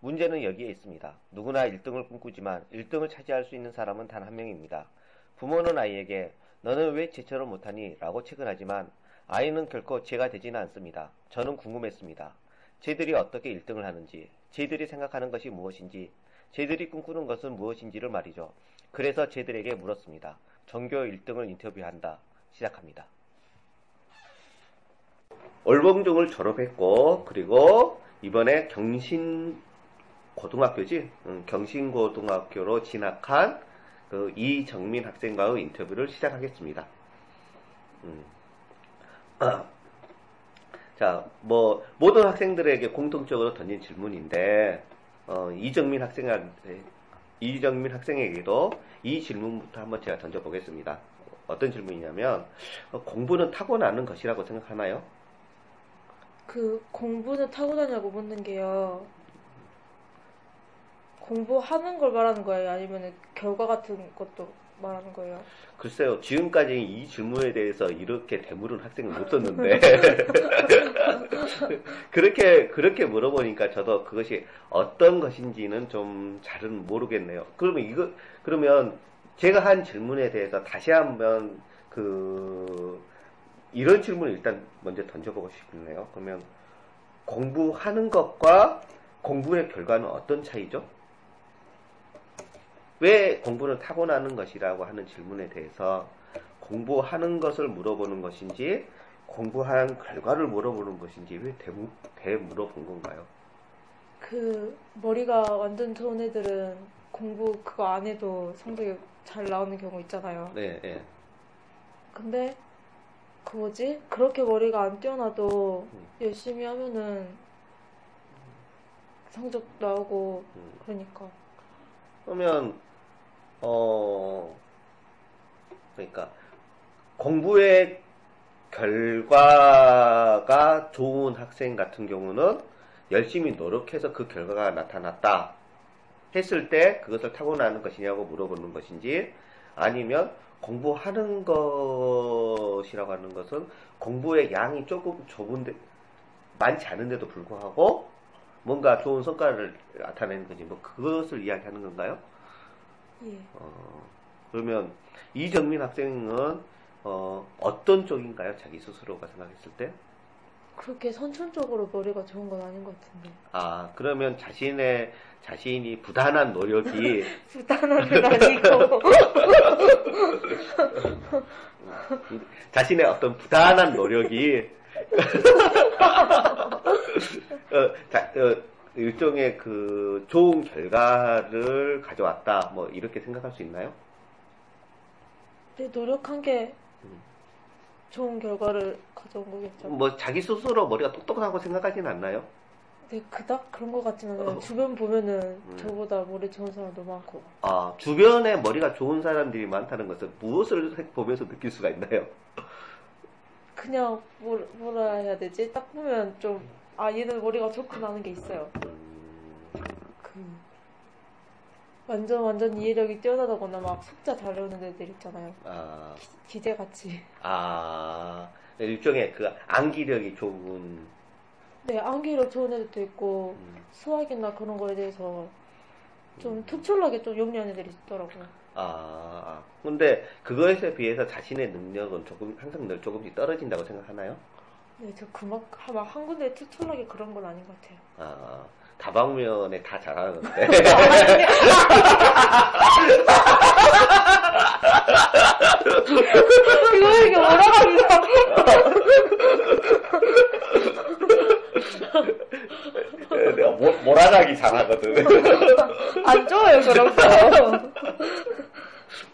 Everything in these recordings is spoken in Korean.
문제는 여기에 있습니다. 누구나 1등을 꿈꾸지만 1등을 차지할 수 있는 사람은 단 한 명입니다. 부모는 아이에게 너는 왜 제처럼 못하니? 라고 체근하지만 아이는 결코 제가 되지는 않습니다. 저는 궁금했습니다. 쟤들이 어떻게 1등을 하는지, 쟤들이 생각하는 것이 무엇인지, 쟤들이 꿈꾸는 것은 무엇인지를 말이죠. 그래서 쟤들에게 물었습니다. 전교 1등을 인터뷰한다. 시작합니다. 월봉중을 졸업했고 그리고 이번에 경신 고등학교지 응, 경신고등학교로 진학한 그 이정민 학생과의 인터뷰를 시작하겠습니다. 음. 자, 뭐 모든 학생들에게 공통적으로 던진 질문인데 어, 이정민 학생한테 이정민 학생에게도 이 질문부터 한번 제가 던져보겠습니다. 어떤 질문이냐면 어, 공부는 타고나는 것이라고 생각하나요? 그 공부는 타고나냐고 묻는 게요. 공부하는 걸 말하는 거예요? 아니면 결과 같은 것도 말하는 거예요? 글쎄요, 지금까지 이 질문에 대해서 이렇게 대물은 학생은 못 썼는데. 그렇게, 그렇게 물어보니까 저도 그것이 어떤 것인지는 좀 잘은 모르겠네요. 그러면 이거, 그러면 제가 한 질문에 대해서 다시 한번 그, 이런 질문을 일단 먼저 던져보고 싶네요. 그러면 공부하는 것과 공부의 결과는 어떤 차이죠? 왜 공부는 타고나는 것이라고 하는 질문에 대해서 공부하는 것을 물어보는 것인지 공부한 결과를 물어보는 것인지 왜 대무, 대 물어본 건가요? 그 머리가 완전 좋은 애들은 공부 그거 안 해도 성적이 잘 나오는 경우 있잖아요. 네, 네. 근데 그 뭐지? 그렇게 머리가 안 뛰어나도 음. 열심히 하면은 성적 나오고 음. 그러니까 그러면 어 그러니까 공부의 결과가 좋은 학생 같은 경우는 열심히 노력해서 그 결과가 나타났다 했을 때 그것을 타고나는 것이냐고 물어보는 것인지 아니면 공부하는 것이라고 하는 것은 공부의 양이 조금 좁은데 많지 않은데도 불구하고 뭔가 좋은 성과를 나타내는 건지 뭐 그것을 이야기하는 건가요? 예. 어, 그러면 이정민 학생은 어, 어떤 쪽인가요? 자기 스스로가 생각했을 때? 그렇게 선천적으로 머리가 좋은 건 아닌 것 같은데 아, 그러면 자신의, 자신이 부단한 노력이, 부단한 건 아니고 자신의 어떤 부단한 노력이, 어, 자, 어, 일종의 그 좋은 결과를 가져왔다, 뭐, 이렇게 생각할 수 있나요? 내 노력한 게 음. 좋은 결과를 가져온 거겠죠. 뭐, 자기 스스로 머리가 똑똑하다고 생각하지는 않나요? 근데 그닥 그런 것 같지는 않아요. 어. 주변 보면은 음. 저보다 머리 좋은 사람도 많고. 아, 주변에 머리가 좋은 사람들이 많다는 것은 무엇을 보면서 느낄 수가 있나요? 그냥 뭘, 뭐라 해야 되지? 딱 보면 좀, 아, 얘는 머리가 좋구나 하는 게 있어요. 음, 그, 완전, 완전 이해력이 뛰어나다거나 막 속자 잘 외우는 애들 있잖아요. 아, 기 재 같이. 아, 일종의 그 암기력이 좋은, 네, 암기력 좋은 애들도 있고, 음, 수학이나 그런 거에 대해서 좀 특출나게 좀 영리한 애들이 있더라고요. 아, 근데 그거에 비해서 자신의 능력은 조금, 항상 늘 조금씩 떨어진다고 생각하나요? 네, 저 그만 막 한 군데 투철하게 그런 건 아닌 것 같아요. 아, 다방면에 다 잘하는데. 이거 이게 뭐라가면서 내가 모, 몰아가기 잘하거든. 안 좋아요, 그런 거.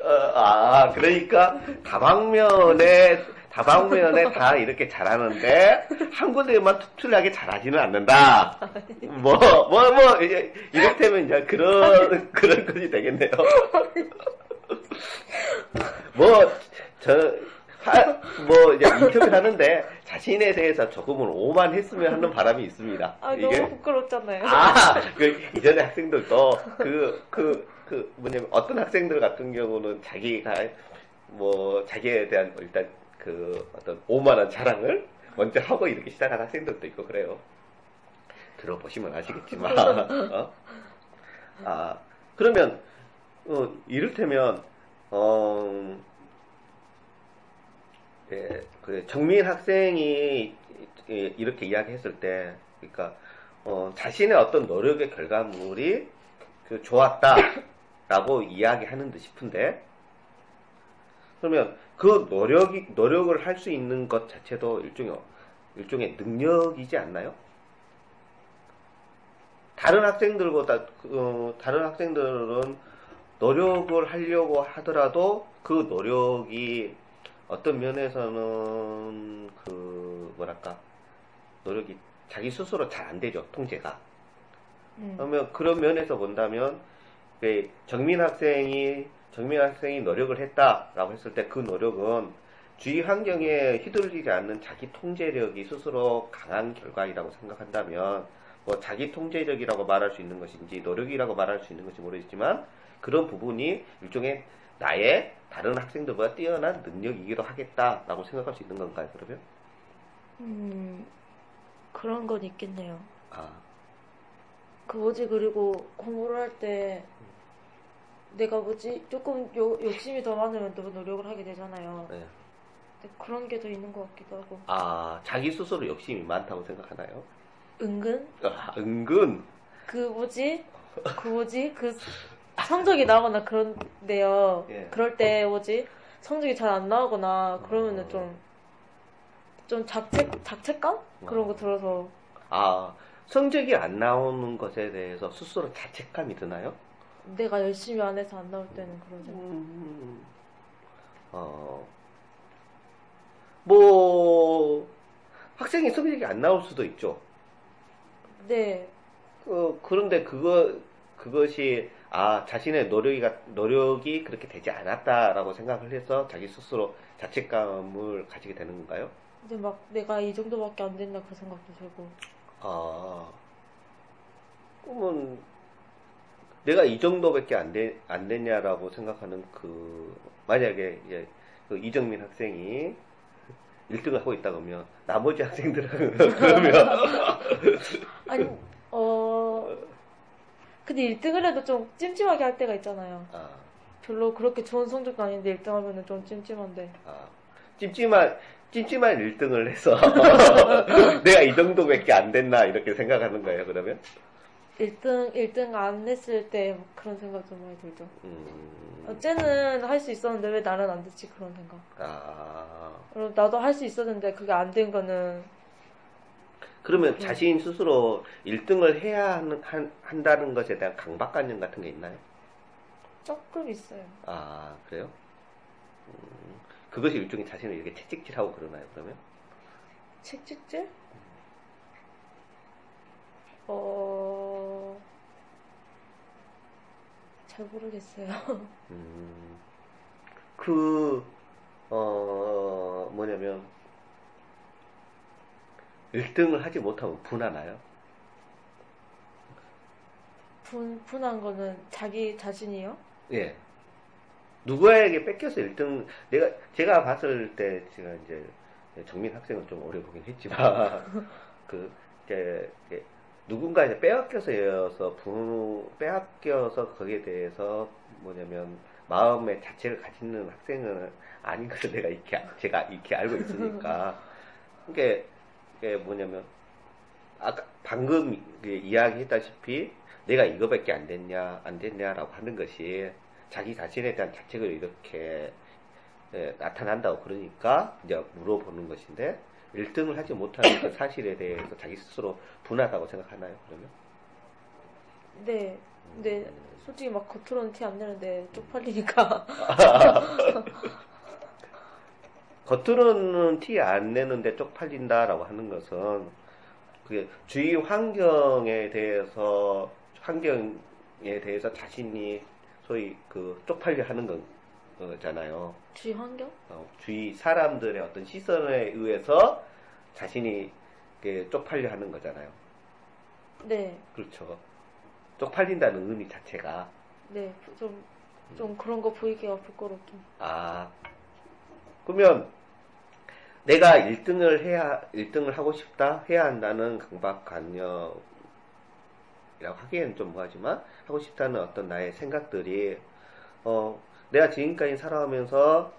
어, 아, 그러니까 다방면에 다방면에 다 이렇게 잘하는데 한 군데만 특출나게 잘하지는 않는다. 뭐뭐 뭐 이제 이렇다면 이제 그런 그런 것이 되겠네요. 뭐저뭐 이제 인터뷰 하는데 자신에 대해서 조금은 오만 했으면 하는 바람이 있습니다. 아, 너무 부끄럽잖아요. 아, 그 이전에 학생들도 그, 그, 그, 뭐냐면 어떤 학생들 같은 경우는 자기가 뭐 자기에 대한 일단 그 어떤 오만한 자랑을 먼저 하고 이렇게 시작한 학생들도 있고 그래요. 들어보시면 아시겠지만, 어? 아, 그러면, 어, 이를테면, 어, 예, 그 정민 학생이 예, 이렇게 이야기했을 때, 그러니까 어, 자신의 어떤 노력의 결과물이 그 좋았다라고 이야기하는 듯 싶은데, 그러면 그 노력이 노력을 할 수 있는 것 자체도 일종의 일종의 능력이지 않나요? 다른 학생들보다 어, 다른 학생들은 노력을 하려고 하더라도 그 노력이 어떤 면에서는 그 뭐랄까 노력이 자기 스스로 잘 안 되죠 통제가 음. 그러면 그런 면에서 본다면 그 정민 학생이 정민 학생이 노력을 했다라고 했을 때 그 노력은 주위 환경에 휘둘리지 않는 자기 통제력이 스스로 강한 결과이라고 생각한다면 뭐 자기 통제력이라고 말할 수 있는 것인지 노력이라고 말할 수 있는 것인지 모르겠지만 그런 부분이 일종의 나의 다른 학생들보다 뛰어난 능력이기도 하겠다라고 생각할 수 있는 건가요, 그러면? 음, 그런 건 있겠네요. 아, 그 뭐지, 그리고 공부를 할때 내가 뭐지, 조금 요- 욕심이 더 많으면 더 노력을 하게 되잖아요. 네. 그런 게 더 있는 것 같기도 하고. 아, 자기 스스로 욕심이 많다고 생각하나요? 은근? 아, 은근. 그 뭐지? 그 뭐지? 그 성적이 나오거나 그런데요. 예. 그럴 때 뭐지? 성적이 잘 안 나오거나 그러면은 어. 좀, 좀 자책, 자책감? 그런 거 들어서. 아, 성적이 안 나오는 것에 대해서 스스로 자책감이 드나요? 내가 열심히 안 해서 안 나올 때는 그러죠. 음, 어, 뭐, 학생이 성적이 안 나올 수도 있죠. 네. 어, 그런데 그거, 그것이, 아, 자신의 노력이, 노력이 그렇게 되지 않았다라고 생각을 해서 자기 스스로 자책감을 가지게 되는 건가요? 근데 막 내가 이 정도밖에 안 된다 그 생각도 들고. 아, 그러면 내가 이 정도밖에 안, 되, 안 됐냐라고 생각하는 그, 만약에 이제 그 이정민 학생이 1등을 하고 있다 그러면 나머지 학생들은 그러면 아니, 어, 근데 1등을 해도 좀 찜찜하게 할 때가 있잖아요. 아, 별로 그렇게 좋은 성적도 아닌데 1등 하면은 좀 찜찜한데. 아, 찜찜한 찜찜한 1등을 해서 내가 이 정도밖에 안 됐나 이렇게 생각하는 거예요 그러면 1등, 1등 안 했을 때막 그런 생각 좀 많이 들죠. 음, 어, 쟤는 할 수 있었는데 왜 나는 안 됐지? 그런 생각. 아 그리고 나도 할 수 있었는데 그게 안 된 거는 그러면 자신 스스로 1등을 해야 하는, 한, 한다는 것에 대한 강박관념 같은 게 있나요? 조금 있어요. 아, 그래요? 음, 그것이 일종의 자신을 이렇게 채찍질하고 그러나요, 그러면? 책찍질? 어, 잘 모르겠어요. 음, 그, 어, 뭐냐면, 1등을 하지 못하면 분하나요? 분, 분한 거는 자기 자신이요? 예. 누구에게 뺏겨서 1등, 내가, 제가 봤을 때, 제가 이제, 정민 학생은 좀 오래 보긴 했지만, 그, 이제 누군가에게 빼앗겨서 여서, 분, 빼앗겨서 거기에 대해서 뭐냐면, 마음의 자체를 가지는 학생은 아닌 것을 내가 이렇게, 제가 이렇게 알고 있으니까. 그게, 그게 뭐냐면, 아까 방금 그 이야기했다시피, 내가 이거밖에 안 됐냐, 안 됐냐라고 하는 것이 자기 자신에 대한 자책을 이렇게 예, 나타난다고 그러니까 이제 물어보는 것인데 1등을 하지 못하는 그 사실에 대해서 자기 스스로 분하다고 생각하나요? 그러면 네. 근데 솔직히 막 겉으로는 티 안 내는데 쪽팔리니까. 겉으로는 티 안 내는데 쪽팔린다라고 하는 것은 그게 주위 환경에 대해서 환경에 대해서 자신이 소위 그 쪽팔려 하는 건- 거잖아요. 주위 환경? 어, 주위 사람들의 어떤 시선에 의해서 자신이 쪽팔려 하는 거잖아요. 네. 그렇죠. 쪽팔린다는 의미 자체가 네. 좀, 좀 그런 거 보이기가 부끄럽긴. 아 그러면 내가 1등을 해야 1등을 하고 싶다 해야 한다는 강박관념 이라고 하기에는 좀 뭐하지만 하고 싶다는 어떤 나의 생각들이 어 내가 지금까지 살아오면서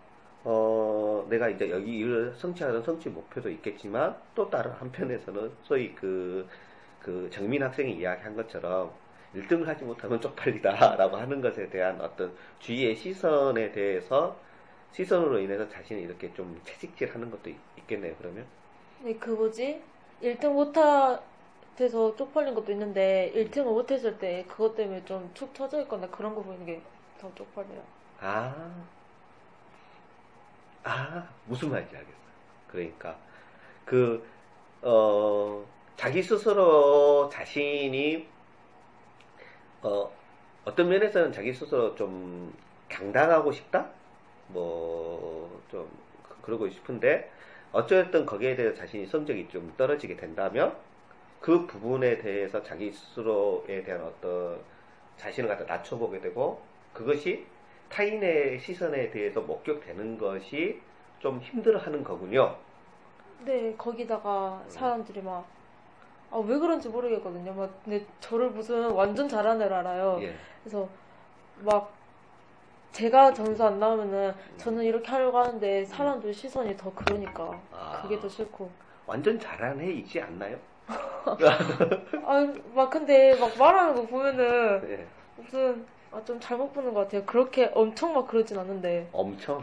어 내가 이제 여기 일을 성취하는 성취 목표도 있겠지만 또 다른 한편에서는 소위 그 그 정민 학생이 이야기한 것처럼 1등을 하지 못하면 쪽팔리다라고 하는 것에 대한 어떤 주위의 시선에 대해서 시선으로 인해서 자신이 이렇게 좀 채찍질 하는 것도 있, 겠네요 그러면? 네, 그 뭐지? 1등 못해서 쪽팔린 것도 있는데, 1등을 못했을 때 그것 때문에 좀축 터져 있거나 그런 거 보이는 게 더 쪽팔려요. 아, 아, 무슨 말인지 알겠어. 그러니까, 그, 어, 자기 스스로 자신이, 어, 어떤 면에서는 자기 스스로 좀 당당하고 싶다? 뭐, 좀, 그- 그러고 싶은데, 어쨌든 거기에 대해서 자신이 성적이 좀 떨어지게 된다면, 그 부분에 대해서 자기 스스로에 대한 어떤 자신을 갖다 낮춰보게 되고, 그것이 타인의 시선에 대해서 목격되는 것이 좀 힘들어하는 거군요. 네, 거기다가 사람들이 막, 아, 왜 그런지 모르겠거든요. 막, 근데 저를 무슨 완전 잘하는 애를 알아요. 예. 그래서 막, 제가 점수 안 나오면은 저는 이렇게 하려고 하는데 사람들 시선이 더 그러니까 아. 그게 더 싫고. 완전 잘하는 애 있지 않나요? 아, 막 근데 막 말하는 거 보면은 예. 무슨 아, 좀 잘못 보는 것 같아요. 그렇게 엄청 막 그러진 않은데. 엄청.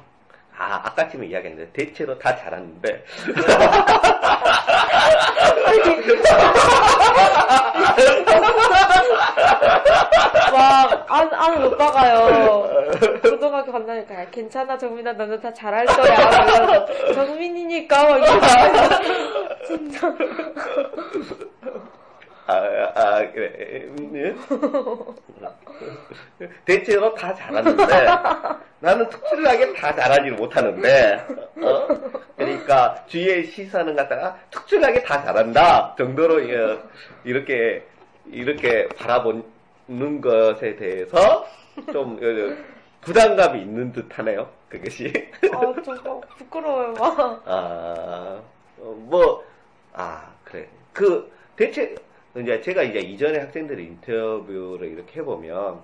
아, 아까쯤에 이야기했는데, 대체로 다 잘하는데, 막, 안, 아는 오빠가요. 고등학교 간다니까, 야, 괜찮아, 정민아, 너는 다 잘할 거야. 정민이니까, 막 이러면서. 진짜. 아, 아, 그래. 음, 예? 대체로 다 잘하는데, 나는 특출나게 다 잘하지를 못하는데, 어? 그러니까, 주위의 시선은 갖다가 특출나게 다 잘한다 정도로 이- 이렇게, 이렇게 바라보는 것에 대해서 좀 어, 부담감이 있는 듯 하네요. 그것이. 아, 좀막 부끄러워요, 막. 아, 어, 뭐, 아, 그래. 그, 대체, 이제 제가 이제 이전에 학생들의 인터뷰를 이렇게 해보면,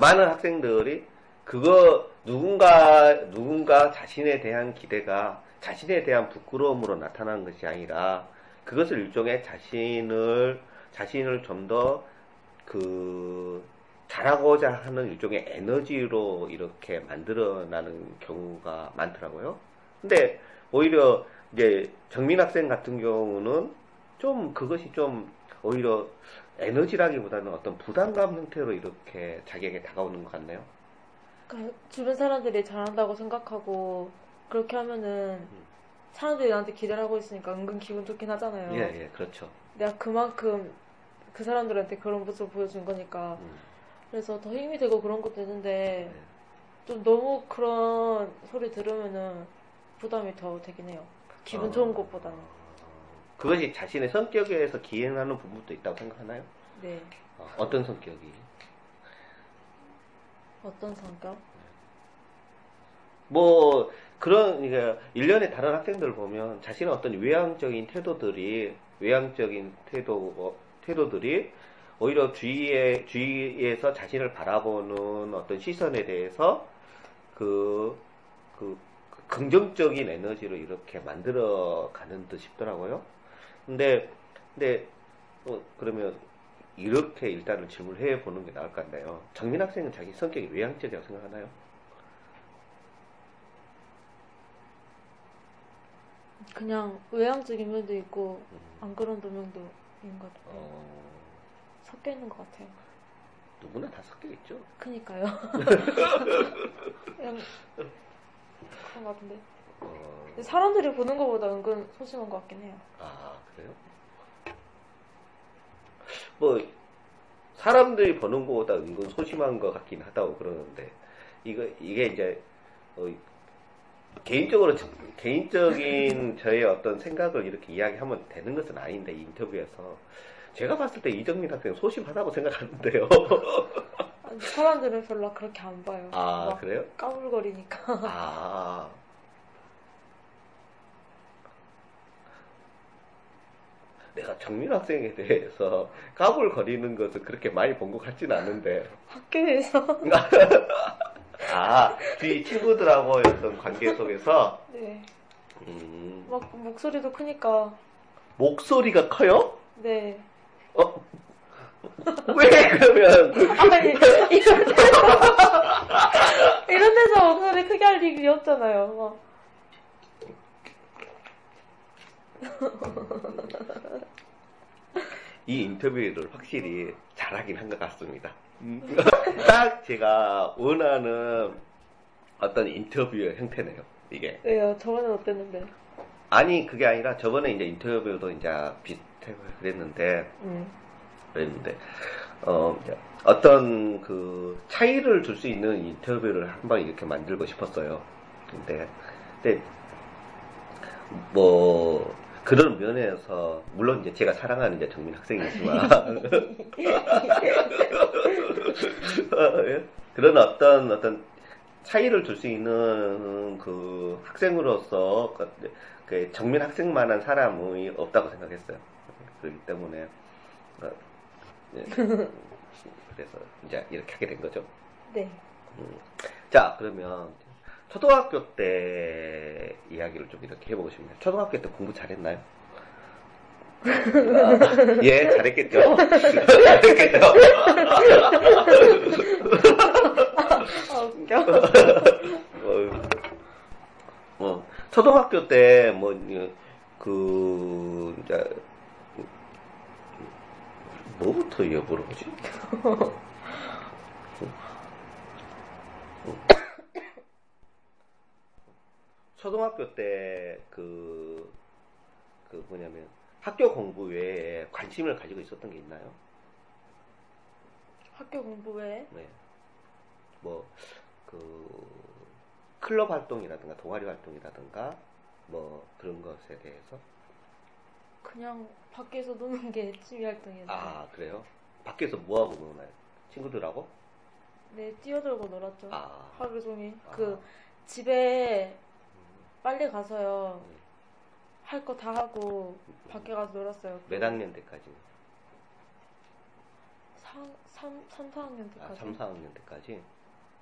많은 학생들이 그거 누군가, 누군가 자신에 대한 기대가 자신에 대한 부끄러움으로 나타나는 것이 아니라 그것을 일종의 자신을, 자신을 좀 더 그, 잘하고자 하는 일종의 에너지로 이렇게 만들어나는 경우가 많더라고요. 근데 오히려 이제 정민 학생 같은 경우는 좀 그것이 좀 오히려 에너지라기보다는 어떤 부담감 형태로 이렇게 자기에게 다가오는 것 같네요. 그러니까 주변 사람들이 잘한다고 생각하고, 그렇게 하면은, 사람들이 나한테 기대를 하고 있으니까 은근 기분 좋긴 하잖아요. 예, 예, 그렇죠. 내가 그만큼 그 사람들한테 그런 모습을 보여준 거니까. 음, 그래서 더 힘이 되고 그런 것도 있는데, 네. 좀 너무 그런 소리 들으면은 부담이 더 되긴 해요. 기분 어. 좋은 것보다는. 그것이 자신의 성격에서 기행하는 부분도 있다고 생각하나요? 네. 어, 어떤 성격이? 어떤 성격? 뭐 그런 이게 일련의 다른 학생들 보면 자신의 어떤 외향적인 태도들이 외향적인 태도 어, 태도들이 오히려 주위에 주위에서 자신을 바라보는 어떤 시선에 대해서 그, 그 긍정적인 에너지로 이렇게 만들어 가는 듯 싶더라고요. 근데 근데 어, 그러면 이렇게 일단은 질문을 해 보는 게 나을 것 같나요? 정민 학생은 자기 성격이 외향적이라고 생각하나요? 그냥 외향적인 면도 있고 음. 안 그런 도면도 있는 것 같아요. 어, 섞여 있는 것 같아요. 누구나 다 섞여 있죠. 그니까요. 그냥 그런 것 같은데. 어, 사람들이 보는 것보다 은근 소심한 것 같긴 해요. 아 그래요? 뭐 사람들이 보는 것보다 은근 소심한 것 같긴 하다고 그러는데 이거 이게 이제 어, 개인적으로 저- 개인적인 저의 어떤 생각을 이렇게 이야기하면 되는 것은 아닌데 이 인터뷰에서 제가 봤을 때 이정민 학생 소심하다고 생각하는데요. 사람들은 별로 그렇게 안 봐요. 아막 그래요? 까불거리니까. 아. 내가 정민 학생에 대해서 까불거리는 것을 그렇게 많이 본 것 같지는 않은데. 학교에서. 아, 주위 친구들하고 어떤 관계 속에서, 네. 음, 막 목소리도 크니까. 목소리가 커요? 네. 어? 왜 그러면, 아니, 이런 데서. 이런 데서 목소리 크게 할 일이 없잖아요. 막. 이 인터뷰를 확실히 잘하긴 한 것 같습니다. 딱 제가 원하는 어떤 인터뷰의 형태네요, 이게. 왜요? 저번엔 어땠는데? 아니 그게 아니라 저번에 이제 인터뷰도 이제 비슷하고 그랬는데 음. 그랬는데 어 이제 어떤 그 차이를 줄 수 있는 인터뷰를 한번 이렇게 만들고 싶었어요. 근데 근데 뭐 그런 면에서 물론 이제 제가 사랑하는 이제 정민 학생이지만? 그런 어떤 어떤 차이를 줄 수 있는 그 학생으로서 그- 그 정민 학생만한 사람이 없다고 생각했어요. 그렇기 때문에 어, 예. 그래서 이제 이렇게 하게 된 거죠. 네. 자 그러면 초등학교 때 이야기를 좀 이렇게 해보고 싶네요. 초등학교 때 공부 잘했나요? 아, 예, 잘했겠죠. 잘했겠죠. 아, 웃겨. 어, 뭐, 초등학교 때, 뭐, 그, 이제, 뭐부터 여부를 보지? 초등학교 때, 그, 그 뭐냐면, 학교 공부 외에 관심을 가지고 있었던 게 있나요? 학교 공부 외에? 네. 뭐, 그, 클럽 활동이라든가 동아리 활동이라든가 뭐 그런 것에 대해서. 그냥 밖에서 노는 게 취미 활동이었어요. 아, 그래요? 밖에서 뭐 하고 노나요? 친구들하고? 네, 뛰어들고 놀았죠. 아, 하루 종일. 아. 그, 집에 빨리 가서요. 음. 할거 다 하고 밖에 가서 놀았어요. 몇 학년 때까지? 3, 3, 3 4학년 아, 때까지. 3, 4학년 때까지?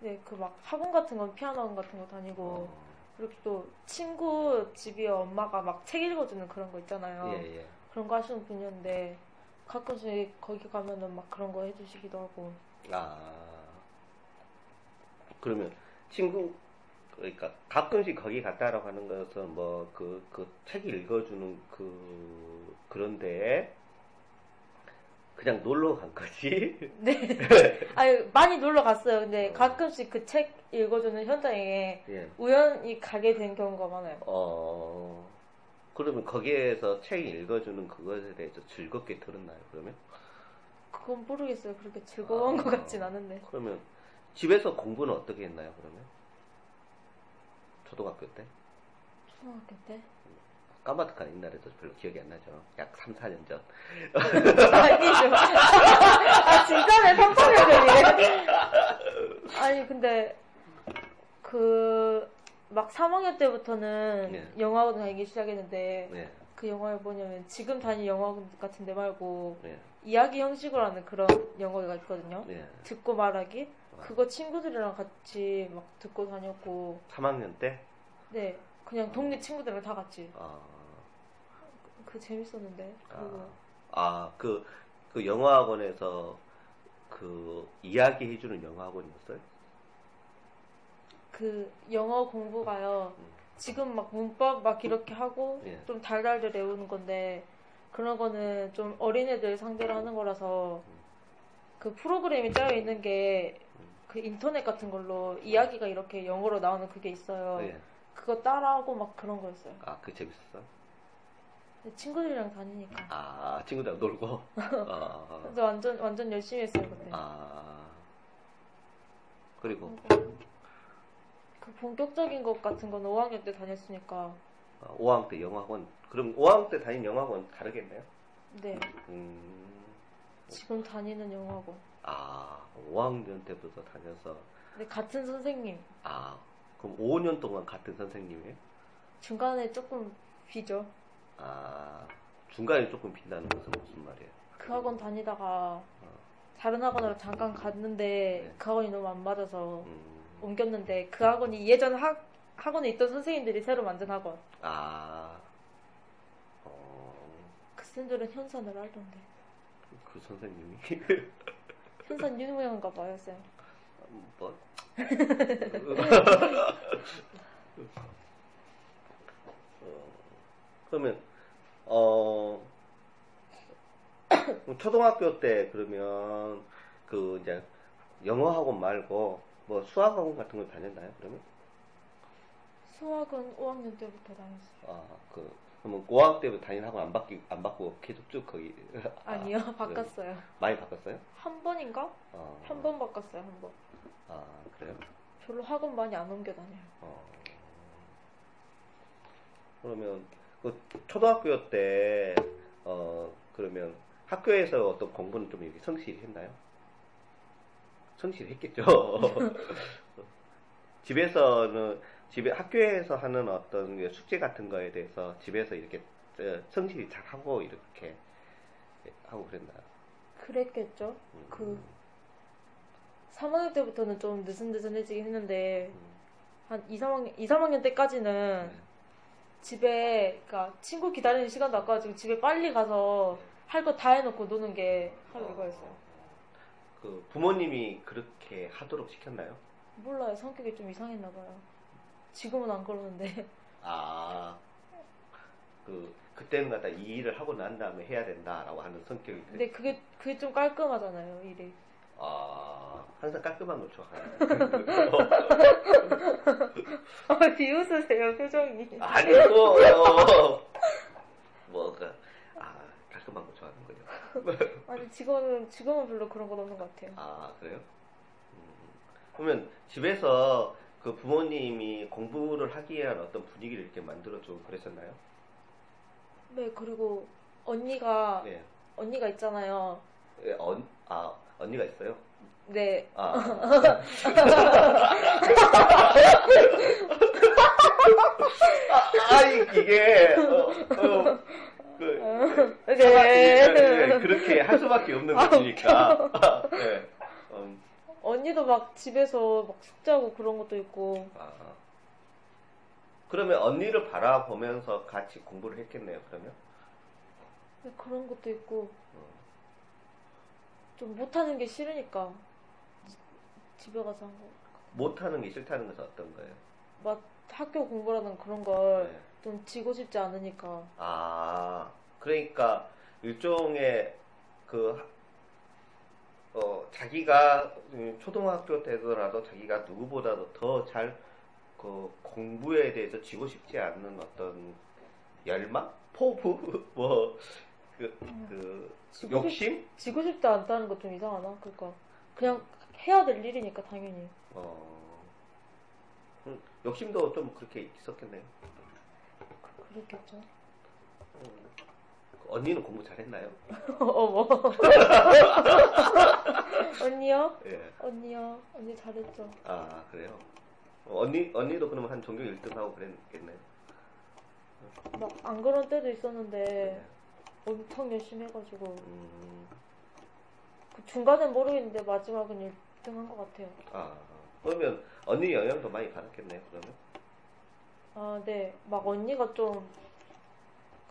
네, 그 막 학원 같은 건 피아노 같은 거 다니고 어, 그리고 또 친구 집이 엄마가 막 책 읽어주는 그런 거 있잖아요. 예, 예. 그런 거 하시는 분이었는데 가끔씩 거기 가면은 막 그런 거 해주시기도 하고 아, 그러면 친구, 그러니까 가끔씩 거기 갔다라고 하는 것은 뭐 그, 그 책 읽어주는 그, 그런데 그냥 놀러 간 거지? 네. 아니 많이 놀러 갔어요. 근데 가끔씩 그 책 읽어주는 현장에 예. 우연히 가게 된 경우가 많아요. 어, 그러면 거기에서 책 읽어주는 그것에 대해서 즐겁게 들었나요, 그러면? 그건 모르겠어요. 그렇게 즐거운 아. 것 같진 않은데. 그러면 집에서 공부는 어떻게 했나요, 그러면? 초등학교 때? 초등학교 때? 까마득한 옛날에도 별로 기억이 안 나죠. 약 3, 4년 전. 아니죠. 아, 진짜네, 3, 4년 전이네. 아니, 근데, 그, 막 3학년 때부터는 네. 영화학원 다니기 시작했는데, 네, 그 영화를 뭐냐면, 지금 다니는 영화학원 같은 데 말고, 네, 이야기 형식으로 하는 그런 영화가 있거든요. 네. 듣고 말하기? 그거 친구들이랑 같이 막 듣고 다녔고, 3학년 때? 네. 그냥 동네 친구들이랑 다 같이. 아, 그 재밌었는데. 그리고, 아, 그, 그 영어학원에서 그 이야기 해주는 영어학원이었어요? 그 영어 공부가요. 음. 지금 막 문법 막 이렇게 하고 예. 좀 달달달 외우는 건데 그런 거는 좀 어린애들 상대로 하는 거라서 그 프로그램이 짜여 있는 게 그 인터넷 같은 걸로 이야기가 이렇게 영어로 나오는 그게 있어요. 예. 그거 따라하고 막 그런 거였어요. 아, 그 재밌었어? 친구들이랑 다니니까. 아, 친구들하고 놀고. 아, 그래서 완전 완전 열심히 했어요 그때. 아. 그리고 그 본격적인 것 같은 거는 5학년 때 다녔으니까. 아, 5학년 때 영어학원. 그럼 5학년 때 다닌 영어학원 다르겠네요? 네. 음. 지금 다니는 영어고. 아, 5학년 때부터 다녀서 근데 같은 선생님. 아, 그럼 5년 동안 같은 선생님이에요? 중간에 조금 비죠. 아, 중간에 조금 빈다는 것은 무슨 말이에요? 그 학원 다니다가 다른 학원으로 잠깐 갔는데 네. 그 학원이 너무 안 맞아서 음, 옮겼는데 그 학원이 예전 학, 학원에 있던 선생님들이 새로 만든 학원. 아, 어, 그 쌤들은 현산을 알던데. 그 선생님이 현산 유명한가 봐요, 쌤. 뭐? 어, 그러면 어 초등학교 때 그러면 그 이제 영어 학원 말고 뭐 수학 학원 같은 걸 다녔나요? 그러면 수학은 5학년 때부터 다녔어요. 아 그 그러면 5학년 때부터 다닌 학원 안 바뀌 안 바꾸고 계속 쭉 거기 아, 아니요, 그래요? 바꿨어요. 많이 바꿨어요? 한 번인가? 어, 한번 바꿨어요, 한 번. 아 그래요? 별로 학원 많이 안 옮겨 다녀요. 어. 그러면 그 초등학교 때 어, 그러면 학교에서 어떤 공부는 좀 이렇게 성실히 했나요? 성실히 했겠죠. 집에서는 집에 학교에서 하는 어떤 그 숙제 같은 거에 대해서 집에서 이렇게 어, 성실히 잘 하고 이렇게 하고 그랬나요? 그랬겠죠? 음. 그 3학년 때부터는 좀 느슨느슨해지긴 했는데 음. 한 2, 3학년, 2, 3학년 때까지는 네. 집에 그러니까 친구 기다리는 시간도 아까워지고 집에 빨리 가서 할 거 다 해놓고 노는 게 하루 이거였어요. 그 부모님이 그렇게 하도록 시켰나요? 몰라요. 성격이 좀 이상했나 봐요. 지금은 안 그러는데 아, 그, 그때는 갖다 이 일을 하고 난 다음에 해야 된다라고 하는 성격이. 근데 그게 그게 좀 깔끔하잖아요. 일이. 아, 항상 깔끔한 걸 좋아하는. 아, 비웃으세요 표정이. 아니고, 뭐가, 아, 깔끔한 걸 좋아하는 거죠. 아니 지금은 지금은 별로 그런 건 없는 것 같아요. 아, 그래요? 음, 그러면 집에서 그 부모님이 공부를 하기 위한 어떤 분위기를 이렇게 만들어주고 그러셨나요? 네 그리고 언니가 네. 언니가 있잖아요. 예, 언, 아, 언니가 있어요? 네 아. 아, 이- 이게, 어, 어, 그, 네. 예, 그렇게 할 수밖에 없는 것이니까. 네. 음, 언니도 막 집에서 막 숙제하고 그런 것도 있고 아. 그러면 언니를 바라보면서 같이 공부를 했겠네요, 그러면? 네, 그런 것도 있고 어. 좀 못하는 게 싫으니까 집에 가서 한 거. 못하는 게 싫다는 것은 어떤 거예요? 막 학교 공부라는 그런 걸 네. 좀 지고 싶지 않으니까 아, 그러니까 일종의 그, 어, 자기가 음, 초등학교 때더라도 자기가 누구보다도 더 잘 그 공부에 대해서 지고 싶지 않는 어떤 열망? 포부? 뭐, 그, 그, 지고 욕심? 지고 싶지 않다는 거좀 이상하나? 그러니까 그냥 해야 될 일이니까 당연히 어, 음, 욕심도 좀 그렇게 있었겠네요. 그랬겠죠. 음, 언니는 공부 잘했나요? 어머 언니요? 예. 언니요? 언니 잘했죠. 아, 그래요? 어, 언니, 언니도 그러면 한 전교 1등 하고 그랬겠네요. 막 안 그런 때도 있었는데 네. 엄청 열심히 해가지고 음, 그 중간엔 모르겠는데 마지막은 1등 한 것 같아요. 아, 그러면 언니 영향도 많이 받았겠네요, 그러면? 아, 네. 막 언니가 좀,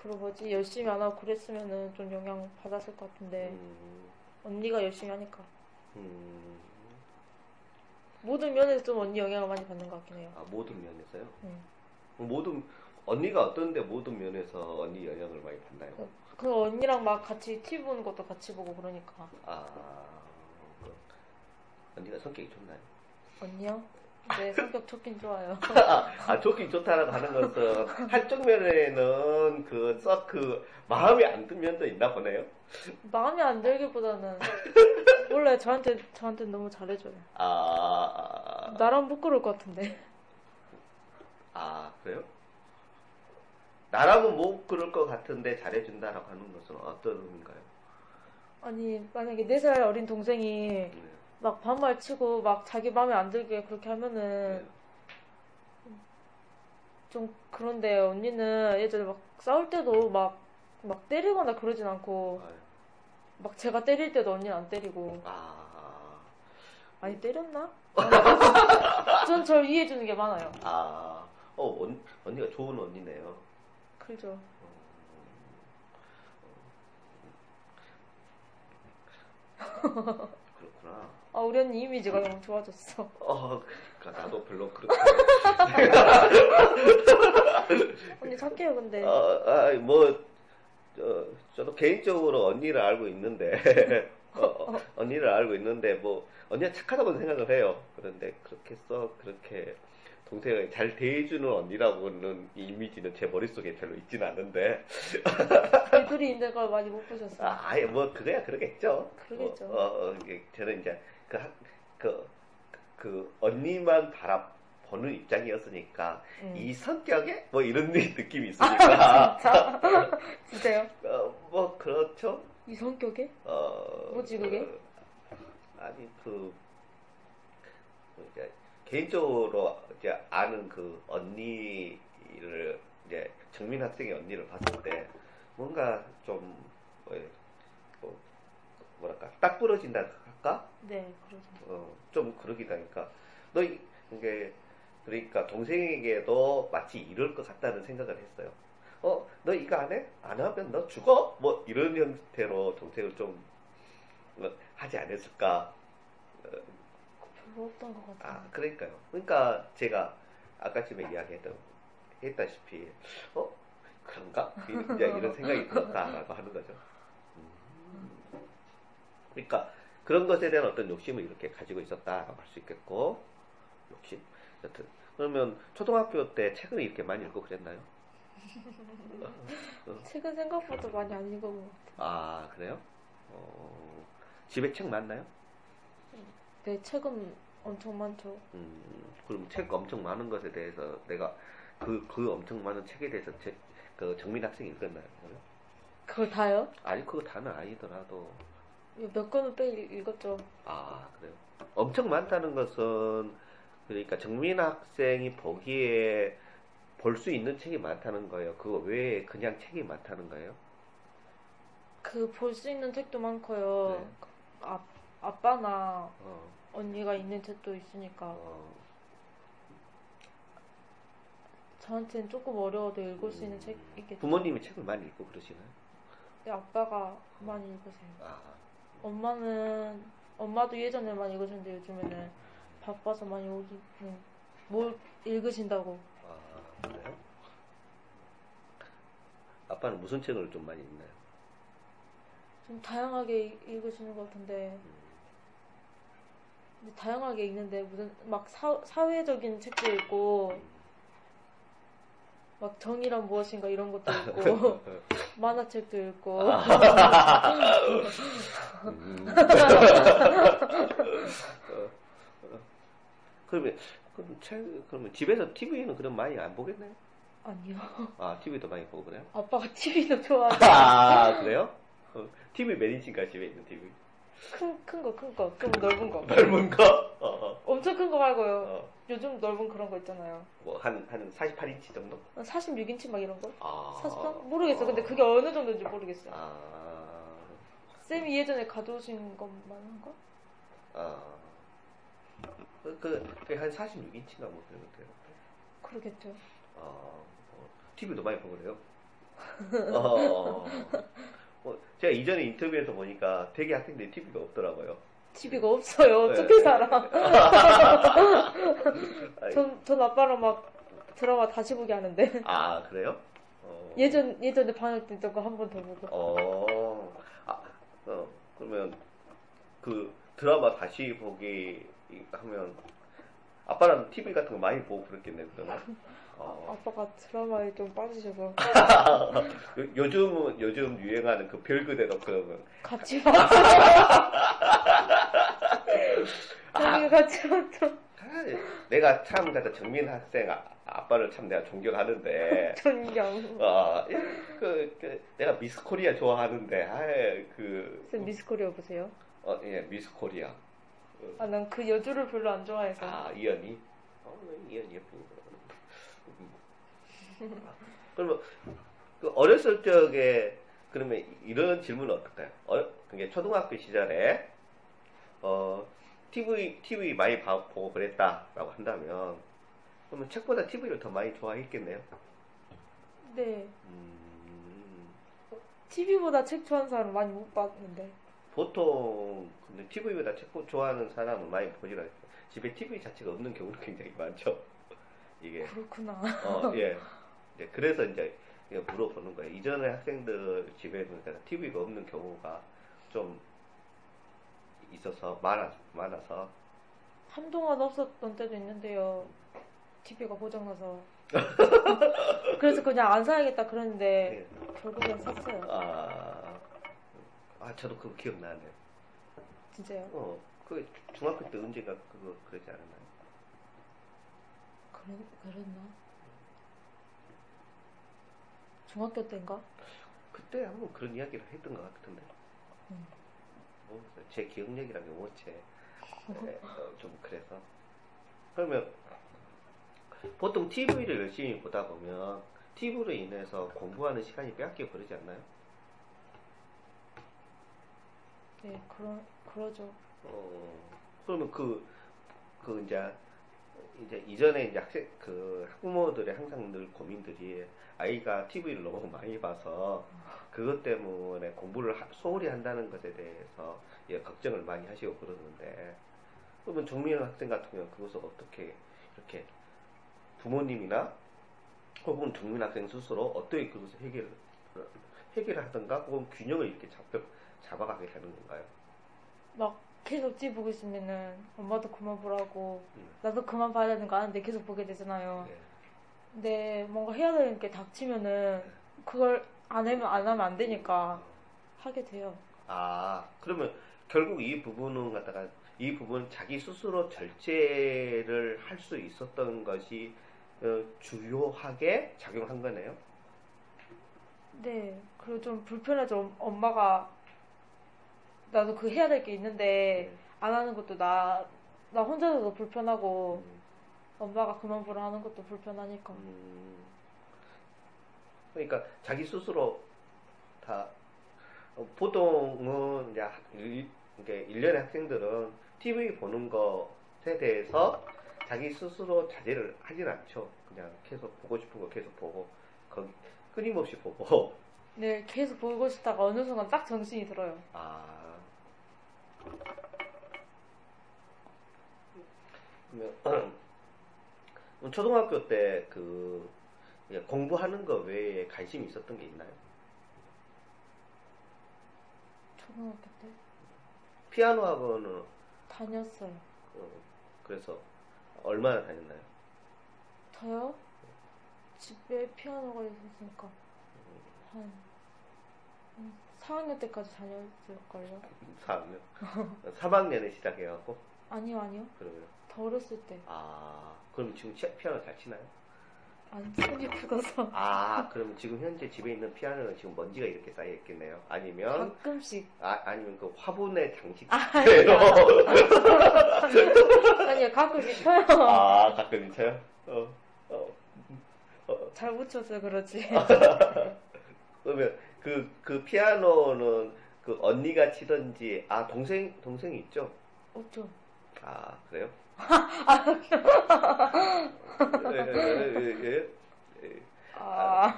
그 뭐지, 열심히 안 하고 그랬으면은 좀 영향 받았을 것 같은데, 음, 언니가 열심히 하니까. 음, 모든 면에서 좀 언니 영향을 많이 받는 것 같긴 해요. 아, 모든 면에서요? 음. 모든, 언니가 어떤데 모든 면에서 언니 영향을 많이 받나요? 그 언니랑 막 같이 TV 보는 것도 같이 보고 그러니까. 아, 언니가 성격이 좋나요? 언니요? 네, 성격 좋긴 좋아요. 아, 좋긴 좋다라고 하는 것은 한쪽 면에는 그 썩그 마음에 안든 면도 있나 보네요. 마음에 안 들기보다는 원래 저한테 저한테 너무 잘해줘요. 아, 나랑 부끄러울 것 같은데. 아 그래요? 나라면 못 그럴 것 같은데 잘해준다라고 하는 것은 어떤 의미인가요? 아니 만약에 4살 어린 동생이 네. 막 반말 치고 막 자기 마음에 안 들게 그렇게 하면은 네. 좀 그런데 언니는 예전에 막 싸울 때도 막 막 때리거나 그러진 않고 아유, 막 제가 때릴 때도 언니는 안 때리고 아, 아니 때렸나? 전 절 이해해주는 게 많아요. 아, 어, 언, 언니가 좋은 언니네요. 그죠? 그렇구나. 아 우리 언니 이미지가 너무 좋아졌어. 어, 그러니까 나도 별로 그렇게. 언니 착해요 근데. 어, 아, 뭐, 저, 저도 개인적으로 언니를 알고 있는데, 어, 어, 언니를 알고 있는데, 뭐, 언니가 착하다고 생각을 해요. 그런데 그렇게 써, 그렇게 동생을 잘 대해주는 언니라고는 이 이미지는 제 머릿속에 별로 있지는 않은데, 둘이 있는 걸 많이 못 보셨어요. 아, 아예 뭐, 그거야 그러겠죠. 그러겠죠. 어, 어, 어, 저는 이제, 그, 학- 그, 그, 언니만 바라보는 입장이었으니까, 음. 이 성격에? 뭐 이런 느낌이 있으니까, 진짜? 진짜요? 어, 뭐, 그렇죠. 이 성격에? 어, 뭐지, 그게? 그, 아니 그 이제 개인적으로 이제 아는 그 언니를 이제 정민 학생의 언니를 봤을 때 뭔가 좀 뭐, 뭐, 뭐랄까 딱 부러진다 할까? 네, 그러죠. 어, 좀 그러기도 하니까 너 이- 이게 그러니까 동생에게도 마치 이럴 것 같다는 생각을 했어요. 어, 너 이거 안 해? 안 하면 너 죽어? 뭐 이런 형태로 동생을 좀 어, 하지 않았을까? 별로 없던 것 같아요. 아, 그러니까요. 그러니까 제가 아까쯤에 이야기했던 했다시피 어 그런가? 이제 이런 생각이 들었다라고 하는 거죠. 음. 그러니까 그런 것에 대한 어떤 욕심을 이렇게 가지고 있었다라고 할 수 있겠고 욕심. 여튼 그러면 초등학교 때 책을 이렇게 많이 읽고 그랬나요? 책은 생각보다 많이 안 읽어본 것 같아요. 아 그래요? 어, 집에 책 많나요? 네, 책은 엄청 많죠. 음, 그럼 책 엄청 많은 것에 대해서 내가 그, 그 엄청 많은 책에 대해서 책, 그 정민 학생이 읽었나요? 그걸 다요? 아니, 그거 다는 아니더라도. 몇 권은 빼 읽- 읽었죠. 아, 그래요? 엄청 많다는 것은, 그러니까 정민 학생이 보기에 볼 수 있는 책이 많다는 거예요. 그거 외에 그냥 책이 많다는 거예요? 그 볼 수 있는 책도 많고요. 네. 아, 아빠나 어, 언니가 있는 책도 있으니까 어, 저한테는 조금 어려워도 읽을 수 있는 책 있겠죠. 부모님이 책을 많이 읽고 그러시나요? 근데 아빠가 많이 읽으세요. 아, 엄마는 엄마도 예전에 많이 읽으셨는데 요즘에는 바빠서 많이 오기는 뭘 읽으신다고. 아, 그래요? 아빠는 무슨 책을 좀 많이 읽나요? 좀 다양하게 읽- 읽으시는 것 같은데 근데 다양하게 읽는데 무슨 막 사, 사회적인 책도 읽고 막 정의란 무엇인가 이런 것도 읽고 만화책도 읽고 음. 그러면 그럼 책 그러면 집에서 TV는 그럼 많이 안 보겠네요? 아니요 아 TV도 많이 보고 그래요? 아빠가 TV도 좋아하고 아 그래요? 어, TV 몇 인치인가 집에 있는 TV? 큰 큰 거 큰 거 좀 넓은 거. 넓은 거? 어, 엄청 큰 거 말고요. 어, 요즘 넓은 그런 거 있잖아요. 뭐 한 한 48인치 정도? 46인치 막 이런 거? 아. 48? 모르겠어 근데 그게 어느 정도인지 모르겠어요. 아, 쌤이 예전에 가져오신 것만 한 거? 아, 그, 그, 그한 46인치나 뭐 그런 것 같아요. 그러겠죠. 아, 어, TV도 많이 보고 그래요? 어, 어, 제가 이전에 인터뷰에서 보니까 되게 학생들이 TV가 없더라고요. TV가 없어요 네. 어떻게 살아 아이, 전, 전 아빠랑 막 드라마 다시 보게 하는데 아, 그래요? 어, 예전 예전에 방학 때 있던 거 한 번 더 보고 어, 아, 어, 그러면 그 드라마 다시 보기 하면 아빠랑 TV 같은 거 많이 보고 그랬겠네 그러면. 어. 아빠가 드라마에 좀 빠지셔서 요- 요즘은 요즘 유행하는 그 별그대로 거. 같이 봤어. 저희 같이 봤어. 아, 내가 참 그래서 정민 학생 아, 아빠를 참 내가 존경하는데 존경. 어, 그, 그 내가 미스 코리아 좋아하는데 아이 그쌤 미스 코리아 보세요. 어, 예, 미스 코리아. 아, 난 그 여주를 별로 안 좋아해서. 아, 이연이? 어, 이연이 예쁘니까. 그러면, 그 어렸을 적에, 그러면 이런 질문은 어떨까요? 어, 그게 초등학교 시절에, 어, TV, TV 많이 봐- 보고 그랬다라고 한다면, 그러면 책보다 TV를 더 많이 좋아했겠네요? 네. 음, TV보다 책 좋아하는 사람 많이 못 봤는데. 보통, 근데 TV보다 책 좋아하는 사람은 많이 보질 않아요. 집에 TV 자체가 없는 경우도 굉장히 많죠. 이게. 그렇구나. 어, 예. 예, 그래서 이제 물어보는 거예요. 이전에 학생들 집에는 TV가 없는 경우가 좀 있어서 많아, 많아서. 한동안 없었던 때도 있는데요. TV가 고장나서. 그래서 그냥 안 사야겠다 그랬는데 예. 결국엔 샀어요. 아, 아, 저도 그거 기억나네요. 진짜요? 어, 그 중학교 때 언제가 그거 그러지 않았나요? 그랬, 그랬나? 중학교 때인가? 그때 한번 그런 이야기를 했던 것 같은데. 음. 뭐, 제 기억력이란 게 뭐지? 예, 어, 좀 그래서. 그러면 보통 TV를 열심히 보다 보면 TV로 인해서 공부하는 시간이 빼앗겨 버리지 않나요? 네, 그러, 그러죠. 어, 그러면 그, 그 이제, 이제 이전에 이제 학생, 그 학부모들의 항상 늘 고민들이 아이가 TV를 너무 많이 봐서 그것 때문에 공부를 하- 소홀히 한다는 것에 대해서 예, 걱정을 많이 하시고 그러는데 그러면 정민 학생 같은 경우는 그것을 어떻게 이렇게 부모님이나 혹은 정민 학생 스스로 어떻게 그것을 해결, 해결을 하든가 혹은 균형을 이렇게 잡, 잡아가게 하는 건가요? 막 계속 TV 보고 있으면은 엄마도 그만 보라고 음. 나도 그만 봐야 되는 거 아는데 계속 보게 되잖아요. 네. 근데 뭔가 해야 되는 게 닥치면은 그걸 안 하면 안 하면 안 되니까 하게 돼요. 아, 그러면 결국 이 부분은 갖다가 이 부분 자기 스스로 절제를 할 수 있었던 것이 어, 주요하게 작용한 거네요. 네, 그리고 좀 불편하죠. 엄- 엄마가 나도 그 해야 될 게 있는데 안 하는 것도 나, 나 혼자서도 불편하고 음, 엄마가 그만 보라 하는 것도 불편하니까. 음. 그러니까 자기 스스로 다 어, 보통은 이제 학- 일, 이게 일련의 학생들은 TV 보는 것에 대해서 자기 스스로 자제를 하진 않죠. 그냥 계속 보고 싶은 거 계속 보고 거기 끊임없이 보고 네, 계속 보고 싶다가 어느 순간 딱 정신이 들어요. 아. 그럼 초등학교 때 그 공부하는 거 외에 관심이 있었던 게 있나요? 초등학교 때 피아노 학원은 다녔어요. 어, 그래서 얼마나 다녔나요? 저요? 집에 피아노가 있었으니까 한, 한 4학년 때까지 다녔을걸요? 4학년. 3학년에 시작해갖고 아니요, 아니요. 그러면 더 어렸을 때. 아 그럼 지금 치- 피아노 잘 치나요? 안 손이 굳어서. 아 그럼 지금 현재 집에 있는 피아노는 지금 먼지가 이렇게 쌓여 있겠네요. 아니면 가끔씩. 아, 아니면 그 화분의 장식 아, 대로 아니요, 가끔씩 쳐요. 아 가끔 있어요? 어, 어, 어. 잘 붙여서 그러지. 그러면 그, 그 피아노는 그 언니가 치던지 아 동생 동생이 있죠? 없죠. 아 그래요? 예, 예, 예, 예, 예. 아,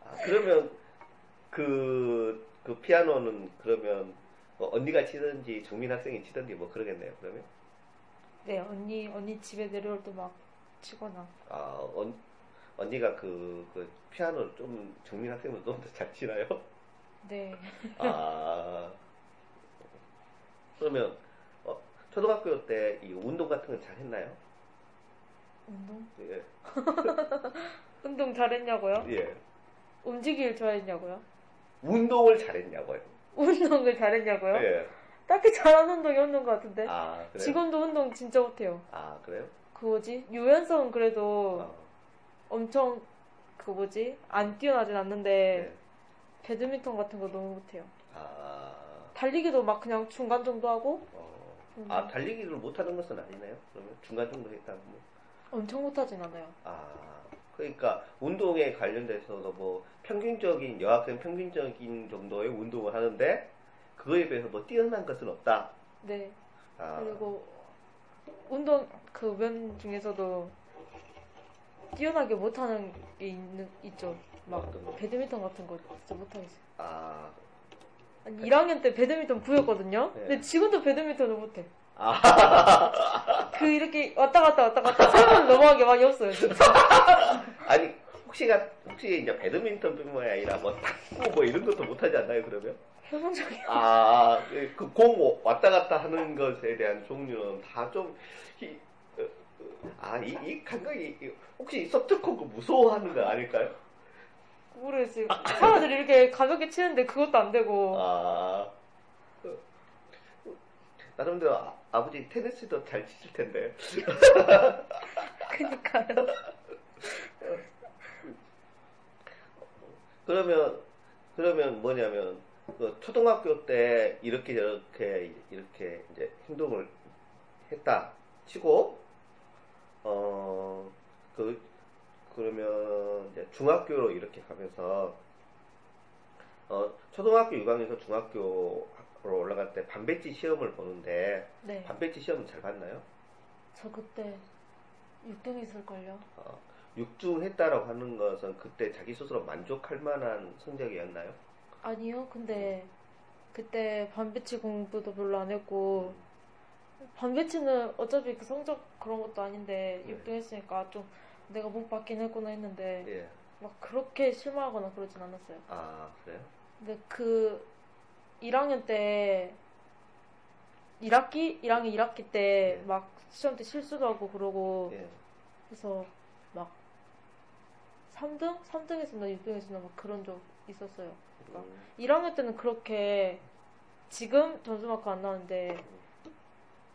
아, 그러면 그, 그 피아노는 그러면 뭐 언니가 치든지 정민 학생이 치든지 뭐 그러겠네요. 그러면 네, 언니, 언니 집에 내려올 때 막 치거나. 아 언, 언니가 그, 그 피아노를 좀 정민 학생보다 좀 더 잘 치나요? 네. 아 그러면 어, 초등학교 때 이 운동 같은 거잘 했나요? 운동? 예. 운동 잘했냐고요? 예. 움직이길 좋아했냐고요? 운동을 잘했냐고요. 운동을 잘했냐고요? 예. 딱히 잘하는 운동이 없는 것 같은데. 아, 그래요? 지금도 운동 진짜 못해요. 아, 그래요? 그 뭐지? 유연성은 그래도 어. 엄청 그 뭐지? 안 뛰어나진 않는데 네. 배드민턴 같은 거 너무 못해요. 아. 달리기도 막 그냥 중간 정도 하고 어. 음. 아, 달리기를 못하는 것은 아니네요. 그러면 중간 정도 했다고. 뭐. 엄청 못하진 않아요. 아, 그러니까 운동에 관련돼서도 뭐 평균적인 여학생 평균적인 정도의 운동을 하는데 그거에 비해서 뭐 뛰어난 것은 없다. 네. 아, 그리고 운동 그 면 중에서도 뛰어나게 못하는 게 있는 있죠. 막 어떤 거? 배드민턴 같은 거 진짜 못하겠어요. 아, 아니, 1학년 때 배드민턴 부였거든요. 네. 근데 지금도 배드민턴을 못해. 아, 그 이렇게 왔다 갔다 왔다 갔다 세번 넘어간 게 많이 없어요. 진짜. 아니 혹시가 혹시 이제 배드민턴뿐만 아니라 뭐 탁구 뭐 이런 것도 못하지 않나요? 그러면? 해본 적이 아, 그 공 왔다 갔다 하는 것에 대한 종류는 다 좀, 아, 이, 이 감각이, 이- 혹시 서트코크 무서워하는 거 아닐까요? 모르겠어요. 사람들이 이렇게 가볍게 치는데 그것도 안 되고. 아, 어, 나름대로 아, 아버지 테니스도 잘 치실 텐데. 그니까요. 그러면, 그러면 뭐냐면, 그 초등학교 때 이렇게 저렇게, 이렇게 이제 행동을 했다 치고, 어, 그, 그러면 이제 중학교로 이렇게 가면서, 어, 초등학교 6학년에서 중학교로 올라갈 때 반배지 시험을 보는데, 네. 반배지 시험은 잘 봤나요? 저 그때 6등 했을걸요. 어, 6중 했다라고 하는 것은 그때 자기 스스로 만족할 만한 성적이었나요? 아니요. 근데 그때 반배치 공부도 별로 안 했고 반배치는 어차피 그 성적 그런 것도 아닌데 네. 6등 했으니까 좀 내가 못 받긴 했구나 했는데 예. 막 그렇게 실망하거나 그러진 않았어요. 아, 그래요? 근데 그 1학년 때 1학기? 1학년 1학기 때 네. 막 시험 때 실수도 하고 그러고 예. 그래서 막 3등? 3등 했었나 6등 했었나 막 그런 적 있었어요. 음, 1학년 때는 그렇게 지금 점수 만큼 안 나는데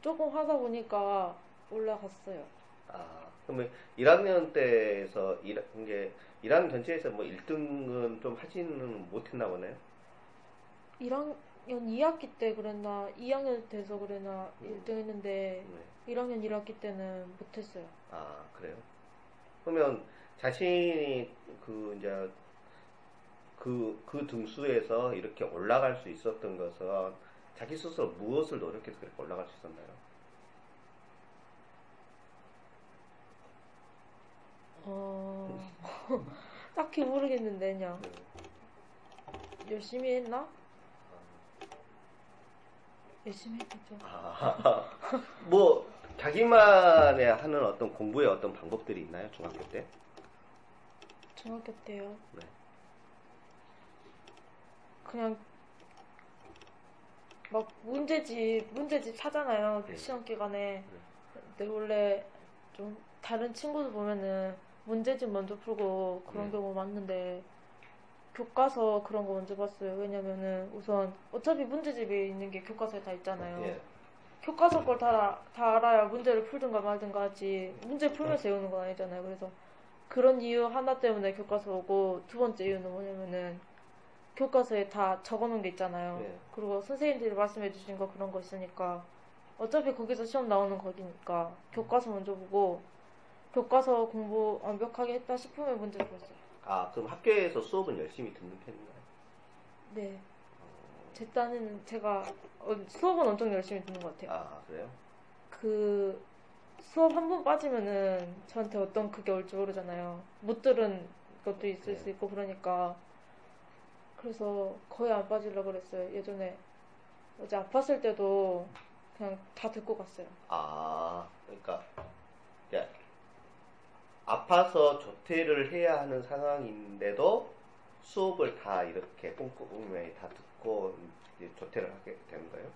조금 하다 보니까 올라갔어요. 아, 그러면 1학년 때에서 일, 이제 1학년 전체에서 뭐 1등은 좀 하지는 못했나 보네요. 1학년 2학기 때 그랬나 2학년 돼서 그랬나 1등 했는데 네. 1학년 1학기 때는 못했어요. 아, 그래요? 그러면 자신이 그 이제 그, 그 등수에서 이렇게 올라갈 수 있었던 것은 자기 스스로 무엇을 노력해서 그렇게 올라갈 수 있었나요? 어... 딱히 모르겠는데 그냥 네. 열심히 했나? 열심히 했겠죠. 아, 뭐 자기만의 하는 어떤 공부의 어떤 방법들이 있나요? 중학교 때? 중학교 때요. 네. 그냥 막 문제집 문제집 사잖아요. 그 네. 시험 기간에. 근데 원래 좀 다른 친구들 보면은 문제집 먼저 풀고 그런 네. 경우 많는데 교과서 그런 거 먼저 봤어요. 왜냐면은 우선 어차피 문제집에 있는 게 교과서에 다 있잖아요. 예. 교과서 걸 다 다 알아야 문제를 풀든가 말든가 하지 문제 풀면서 외우는 건 아니잖아요. 그래서 그런 이유 하나 때문에 교과서 오고 두 번째 이유는 뭐냐면은 교과서에 다 적어놓은 게 있잖아요. 예. 그리고 선생님들이 말씀해 주신 거 그런 거 있으니까 어차피 거기서 시험 나오는 거니까 교과서 먼저 보고 교과서 공부 완벽하게 했다 싶으면 문제를 풀었어요. 아, 그럼 학교에서 수업은 열심히 듣는 편인가요? 네. 제 딴에는 제가 어, 수업은 엄청 열심히 듣는 것 같아요. 아, 그래요? 그 수업 한 번 빠지면은 저한테 어떤 그게 올지 모르잖아요. 못 들은 것도 있을 네. 수 있고 그러니까 그래서 거의 안 빠지려고 그랬어요. 예전에 어제 아팠을 때도 그냥 다 듣고 갔어요. 아, 그러니까 야, 아파서 조퇴를 해야 하는 상황인데도 수업을 다 이렇게 꼼꼼히 다 듣고 조퇴를 하게 되는 거예요?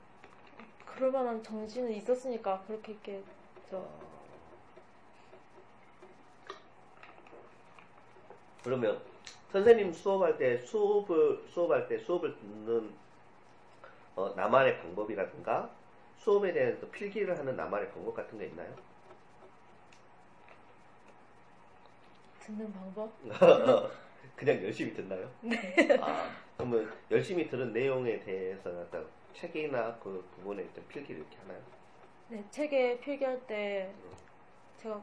그럴 만한 정신은 있었으니까 그렇게 했겠죠. 그러면 선생님 수업할 때 수업을 수업할 때 수업을 듣는 어, 나만의 방법이라든가 수업에 대해서 필기를 하는 나만의 방법 같은 게 있나요? 듣는 방법? 그냥 열심히 듣나요? 네. 아, 그러면 열심히 들은 내용에 대해서 어떤 책이나 그 부분에 좀 필기를 이렇게 하나요? 네, 책에 필기할 때 제가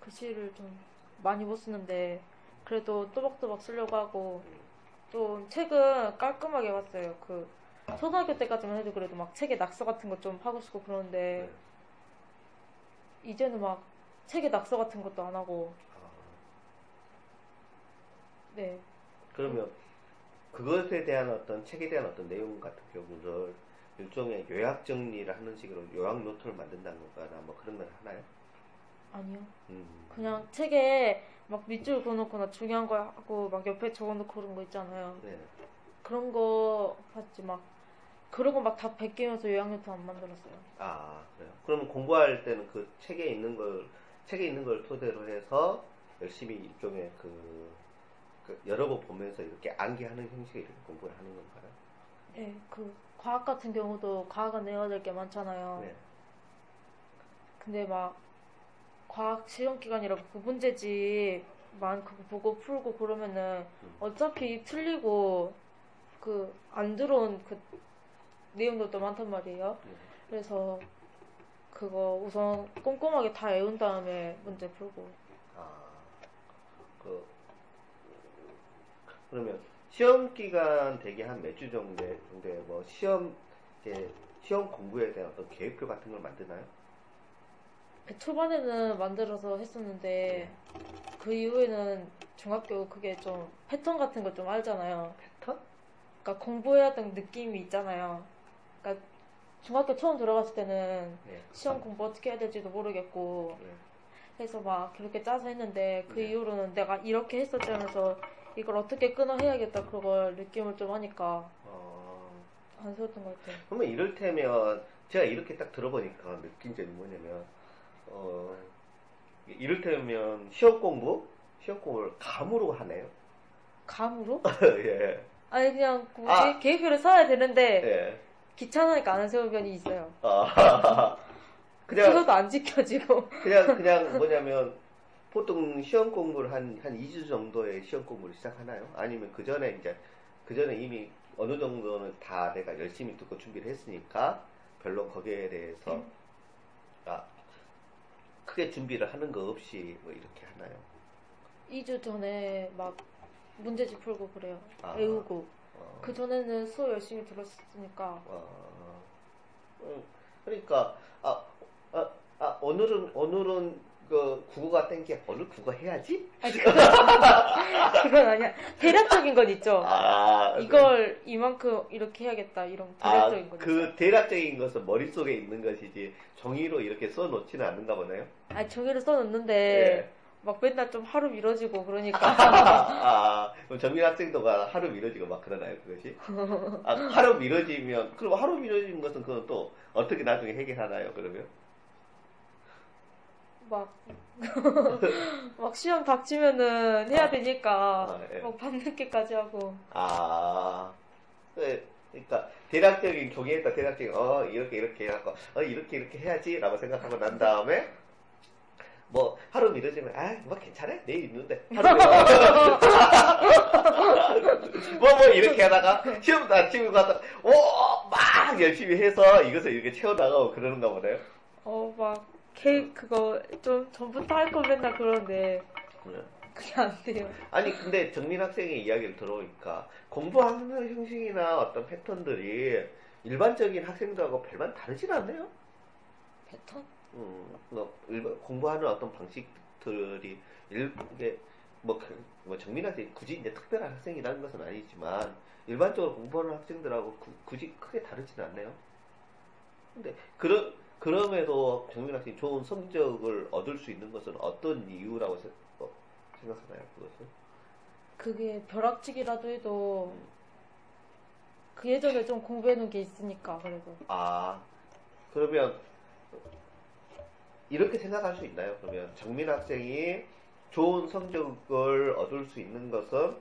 글씨를 좀 많이 못 쓰는데 그래도 또박또박 쓰려고 하고 또 책은 깔끔하게 봤어요. 그 초등학교 때까지만 해도 그래도 막 책에 낙서 같은 거 좀 하고 싶고 그러는데 네. 이제는 막 책에 낙서 같은 것도 안 하고 아, 네 그러면 그것에 대한 어떤 책에 대한 어떤 내용 같은 경우를 일종의 요약 정리를 하는 식으로 요약 노트를 만든다거나 뭐 그런 걸 하나요? 아니요 음. 그냥 책에 막 밑줄 그어놓거나 중요한 거 하고 막 옆에 적어놓고 그런 거 있잖아요. 네. 그런 거 봤지 막 그러고 막 다 베끼면서 요약노트 안 만들었어요. 아 그래요. 그러면 공부할 때는 그 책에 있는 걸 책에 있는 걸 토대로 해서 열심히 일종의 그, 그 여러 번 보면서 이렇게 암기하는 형식의 이렇게 공부를 하는 건가요? 네, 그 과학 같은 경우도 과학은 외워야 될 게 많잖아요. 네. 근데 막 과학 시험 기간이라고 그 문제집만 그거 보고 풀고 그러면은 음. 어차피 틀리고 그 안 들어온 그 내용들도 많단 말이에요. 네. 그래서 그거 우선 꼼꼼하게 다 외운 다음에 문제 풀고 아, 그, 그러면 시험 기간 되게 한몇 주 정도, 정도에 뭐 시험, 이제 시험 공부에 대한 어떤 계획표 같은 걸 만드나요? 초반에는 만들어서 했었는데 그 이후에는 중학교 그게 좀 패턴 같은 거좀 알잖아요. 패턴? 그러니까 공부해야 되는 느낌이 있잖아요. 그러니까 중학교 처음 들어갔을 때는 네. 시험 공부 어떻게 해야 될지도 모르겠고 네. 해서 막 그렇게 짜서 했는데 그 네. 이후로는 내가 이렇게 했었지 하면서 이걸 어떻게 끊어 해야겠다 그걸 느낌을 좀 하니까 어, 안 세웠던 것 같아요. 그러면 이를테면 제가 이렇게 딱 들어보니까 느낀 점이 뭐냐면 어 이를테면 시험 공부 시험 공부를 감으로 하네요. 감으로? 예. 아니 그냥 굳이 아. 계획표를 써야 되는데 예. 귀찮으니까 안 세운 면이 있어요. 아, 그냥 그것도 안 지켜지고 그냥 그냥 뭐냐면 보통 시험 공부를 한 한 2주 정도의 시험 공부를 시작하나요? 아니면 그 전에 이제 그 전에 이미 어느 정도는 다 내가 열심히 듣고 준비를 했으니까 별로 거기에 대해서 음. 아 크게 준비를 하는 거 없이 뭐 이렇게 하나요? 2주 전에 막 문제집 풀고 그래요. 아. 외우고 어, 그 전에는 수업 열심히 들었으니까 어, 음, 그러니까 아, 아, 아 오늘은 오늘은 그 국어가 땡겨 오늘 국어 해야지? 아니 그건, 그건 아니야. 대략적인 건 있죠. 아 이걸 이만큼 이렇게 해야겠다 이런 대략적인 건 있죠. 아, 그 대략적인 것은 머릿속에 있는 것이지 종이로 이렇게 써놓지는 않는가 보네요. 아니 종이를 써놓는데 예. 막 맨날 좀 하루 미뤄지고 그러니까 아, 그럼 정민 학생도가 하루 미뤄지고 막 그러나요, 그것이? 아, 하루 미뤄지면, 그럼 하루 미뤄진 것은 그건 또 어떻게 나중에 해결하나요, 그러면? 막, 막 시험 닥치면은 해야 되니까 아, 예. 막 밤늦게까지 하고 아, 네, 그러니까 대략적인 종이에다 대략적인, 어, 이렇게 이렇게 하고, 어, 이렇게 이렇게 해야지라고 생각하고 난 다음에, 뭐, 하루 미뤄지면, 아, 뭐 괜찮아? 내일 있는데. 하루 미뤄. 뭐, 뭐, 이렇게 하다가, 시험도 안 치고 가서, 오, 막 열심히 해서 이것을 이렇게 채워 나가고 그러는가 보네요. 어막 케이크 그거 좀 전부터 할 거 맨날 네. 그게 안 돼요. 아니, 근데 정민 학생의 이야기를 들어보니까, 공부하는 형식이나 어떤 패턴들이 일반적인 학생들하고 별반 다르진 않네요. 패턴? 음, 뭐, 일반, 공부하는 어떤 방식들이, 일, 이게, 뭐, 그, 뭐, 정민 학생이 굳이 이제 특별한 학생이라는 것은 아니지만, 일반적으로 공부하는 학생들하고 구- 굳이 크게 다르진 않네요. 근데, 그러, 그럼에도 정민 학생이 좋은 성적을 얻을 수 있는 것은 어떤 이유라고 세- 어, 생각하나요, 그것은? 그게 벼락치기라도 해도 그 예전에 좀 공부해 놓은 게 있으니까 그래도 아, 그러면 이렇게 생각할 수 있나요? 그러면 정민 학생이 좋은 성적을 얻을 수 있는 것은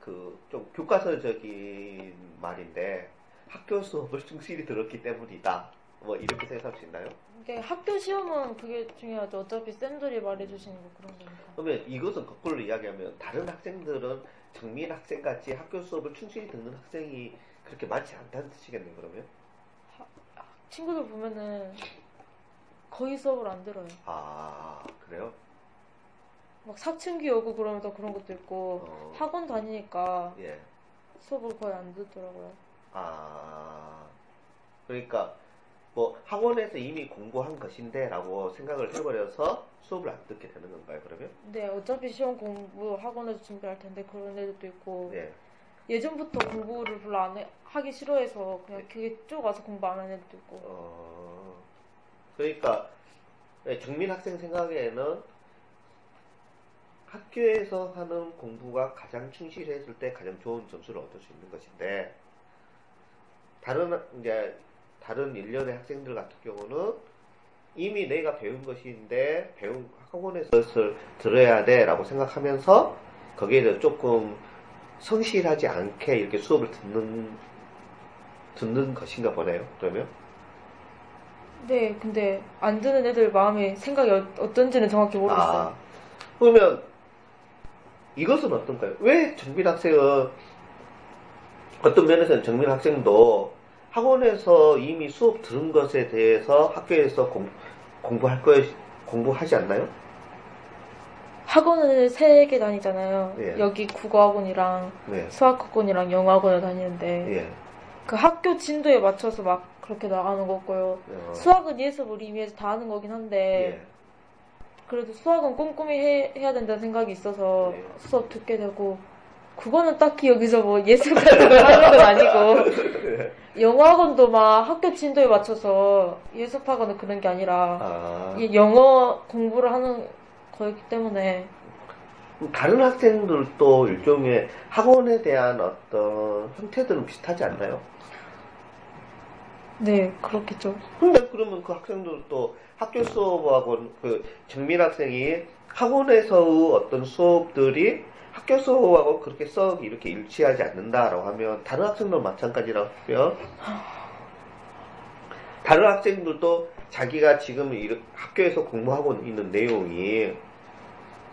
그 좀 교과서적인 말인데 학교 수업을 충실히 들었기 때문이다. 뭐 이렇게 생각할 수 있나요? 이게 학교 시험은 그게 중요하죠. 어차피 쌤들이 말해주시는 거 그런 거니까. 그러면 이것은 거꾸로 이야기하면 다른 학생들은 정민 학생 같이 학교 수업을 충실히 듣는 학생이 그렇게 많지 않다는 뜻이겠네요. 그러면 친구들 보면은 거의 수업을 안 들어요. 아 그래요? 막 사춘기 오고 그러면서 그런 것도 있고 어, 학원 다니니까 예. 수업을 거의 안 듣더라고요. 아, 그러니까 뭐 학원에서 이미 공부한 것인데라고 생각을 해버려서 수업을 안 듣게 되는 건가요? 그러면? 근데 어차피 시험 공부 학원에서 준비할 텐데 그런 애들도 있고 네. 예전부터 공부를 별로 안 해- 하기 싫어해서 그냥 그게 쭉 와서 공부 안 하는 애들도 있고 어, 그러니까 네, 정민 학생 생각에는 학교에서 하는 공부가 가장 충실했을 때 가장 좋은 점수를 얻을 수 있는 것인데 다른 이제 다른 일련의 학생들 같은 경우는 이미 내가 배운 것인데 배운 학원에서 그것을 들어야 돼라고 생각하면서 거기에 대해서 조금 성실하지 않게 이렇게 수업을 듣는 듣는 것인가 보네요. 그러면 네 근데 안 듣는 애들 마음의 생각이 어, 어떤지는 정확히 모르겠어요. 아, 그러면 이것은 어떤가요? 왜 정민 학생은 어떤 면에서는 정민 학생도 학원에서 이미 수업 들은 것에 대해서 학교에서 공, 공부할 거 공부하지 않나요? 학원을 세 개 다니잖아요. 예. 여기 국어학원이랑 네. 수학학원이랑 영어학원을 다니는데 예. 그 학교 진도에 맞춰서 막 그렇게 나가는 거고요. 어, 수학은 예습을 이미 해서 다 하는 거긴 한데 예. 그래도 수학은 꼼꼼히 해, 해야 된다는 생각이 있어서 네. 수업 듣게 되고 그거는 딱히 여기서 뭐 예술 같은 걸 하는 건 아니고 영어학원도 막 학교 진도에 맞춰서 예습하거나 그런 게 아니라 아, 이 영어 공부를 하는 거였기 때문에 다른 학생들도 일종의 학원에 대한 어떤 형태들은 비슷하지 않나요? 네 그렇겠죠. 근데 그러면 그 학생들도 학교 수업하고 그 정민 학생이 학원에서의 어떤 수업들이 학교 수업하고 그렇게 썩 이렇게 일치하지 않는다라고 하면 다른 학생들 마찬가지라고 하면 다른 학생들도 자기가 지금 학교에서 공부하고 있는 내용이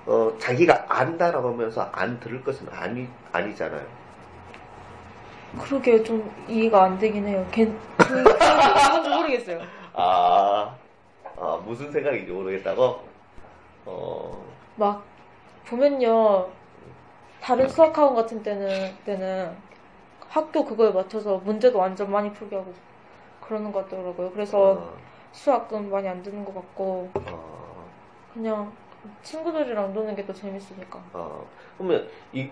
어, 자기가 안다라고 하면서 안 들을 것은 아니 아니잖아요. 그러게 좀 이해가 안 되긴 해요. 걔, 그, 뭔지 모르겠어요. 아, 아, 무슨 생각인지 모르겠다고. 어, 막 보면요 다른 수학학원 같은 때는 때는 학교 그거에 맞춰서 문제도 완전 많이 풀게 하고 그러는 것 같더라고요. 그래서 어, 수학은 많이 안 듣는 것 같고 어, 그냥 친구들이랑 노는 게 더 재밌으니까. 어. 그러면 이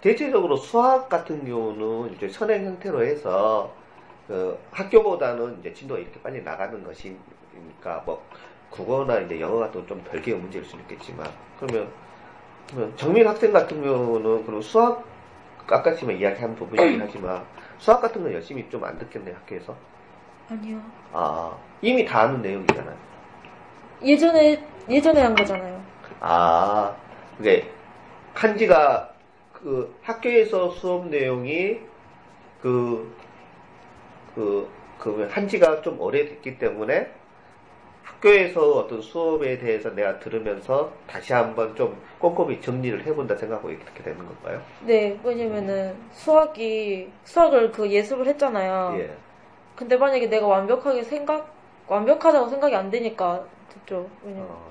대체적으로 수학 같은 경우는 이제 선행 형태로 해서 그 학교보다는 이제 진도가 이렇게 빨리 나가는 것이니까 뭐 국어나 이제 영어 같은 건 좀 별개의 문제일 수는 있겠지만 그러면 정민 학생 같은 경우는 그럼 수학 아까 지금 이야기한 부분이긴 하지만 수학 같은 건 열심히 좀 안 듣겠네 학교에서 아니요. 아 이미 다 아는 내용이잖아요. 예전에 예전에 한 거잖아요. 아, 이게 한지가 그 학교에서 수업 내용이 그, 그, 그 한지가 좀 오래됐기 때문에 학교에서 어떤 수업에 대해서 내가 들으면서 다시 한번 좀 꼼꼼히 정리를 해본다 생각하고 이렇게 되는 건가요? 네, 왜냐면은 수학이 수학을 그 예습을 했잖아요. 예. 근데 만약에 내가 완벽하게 생각 완벽하다고 생각이 안 되니까 듣죠. 왜냐면 어,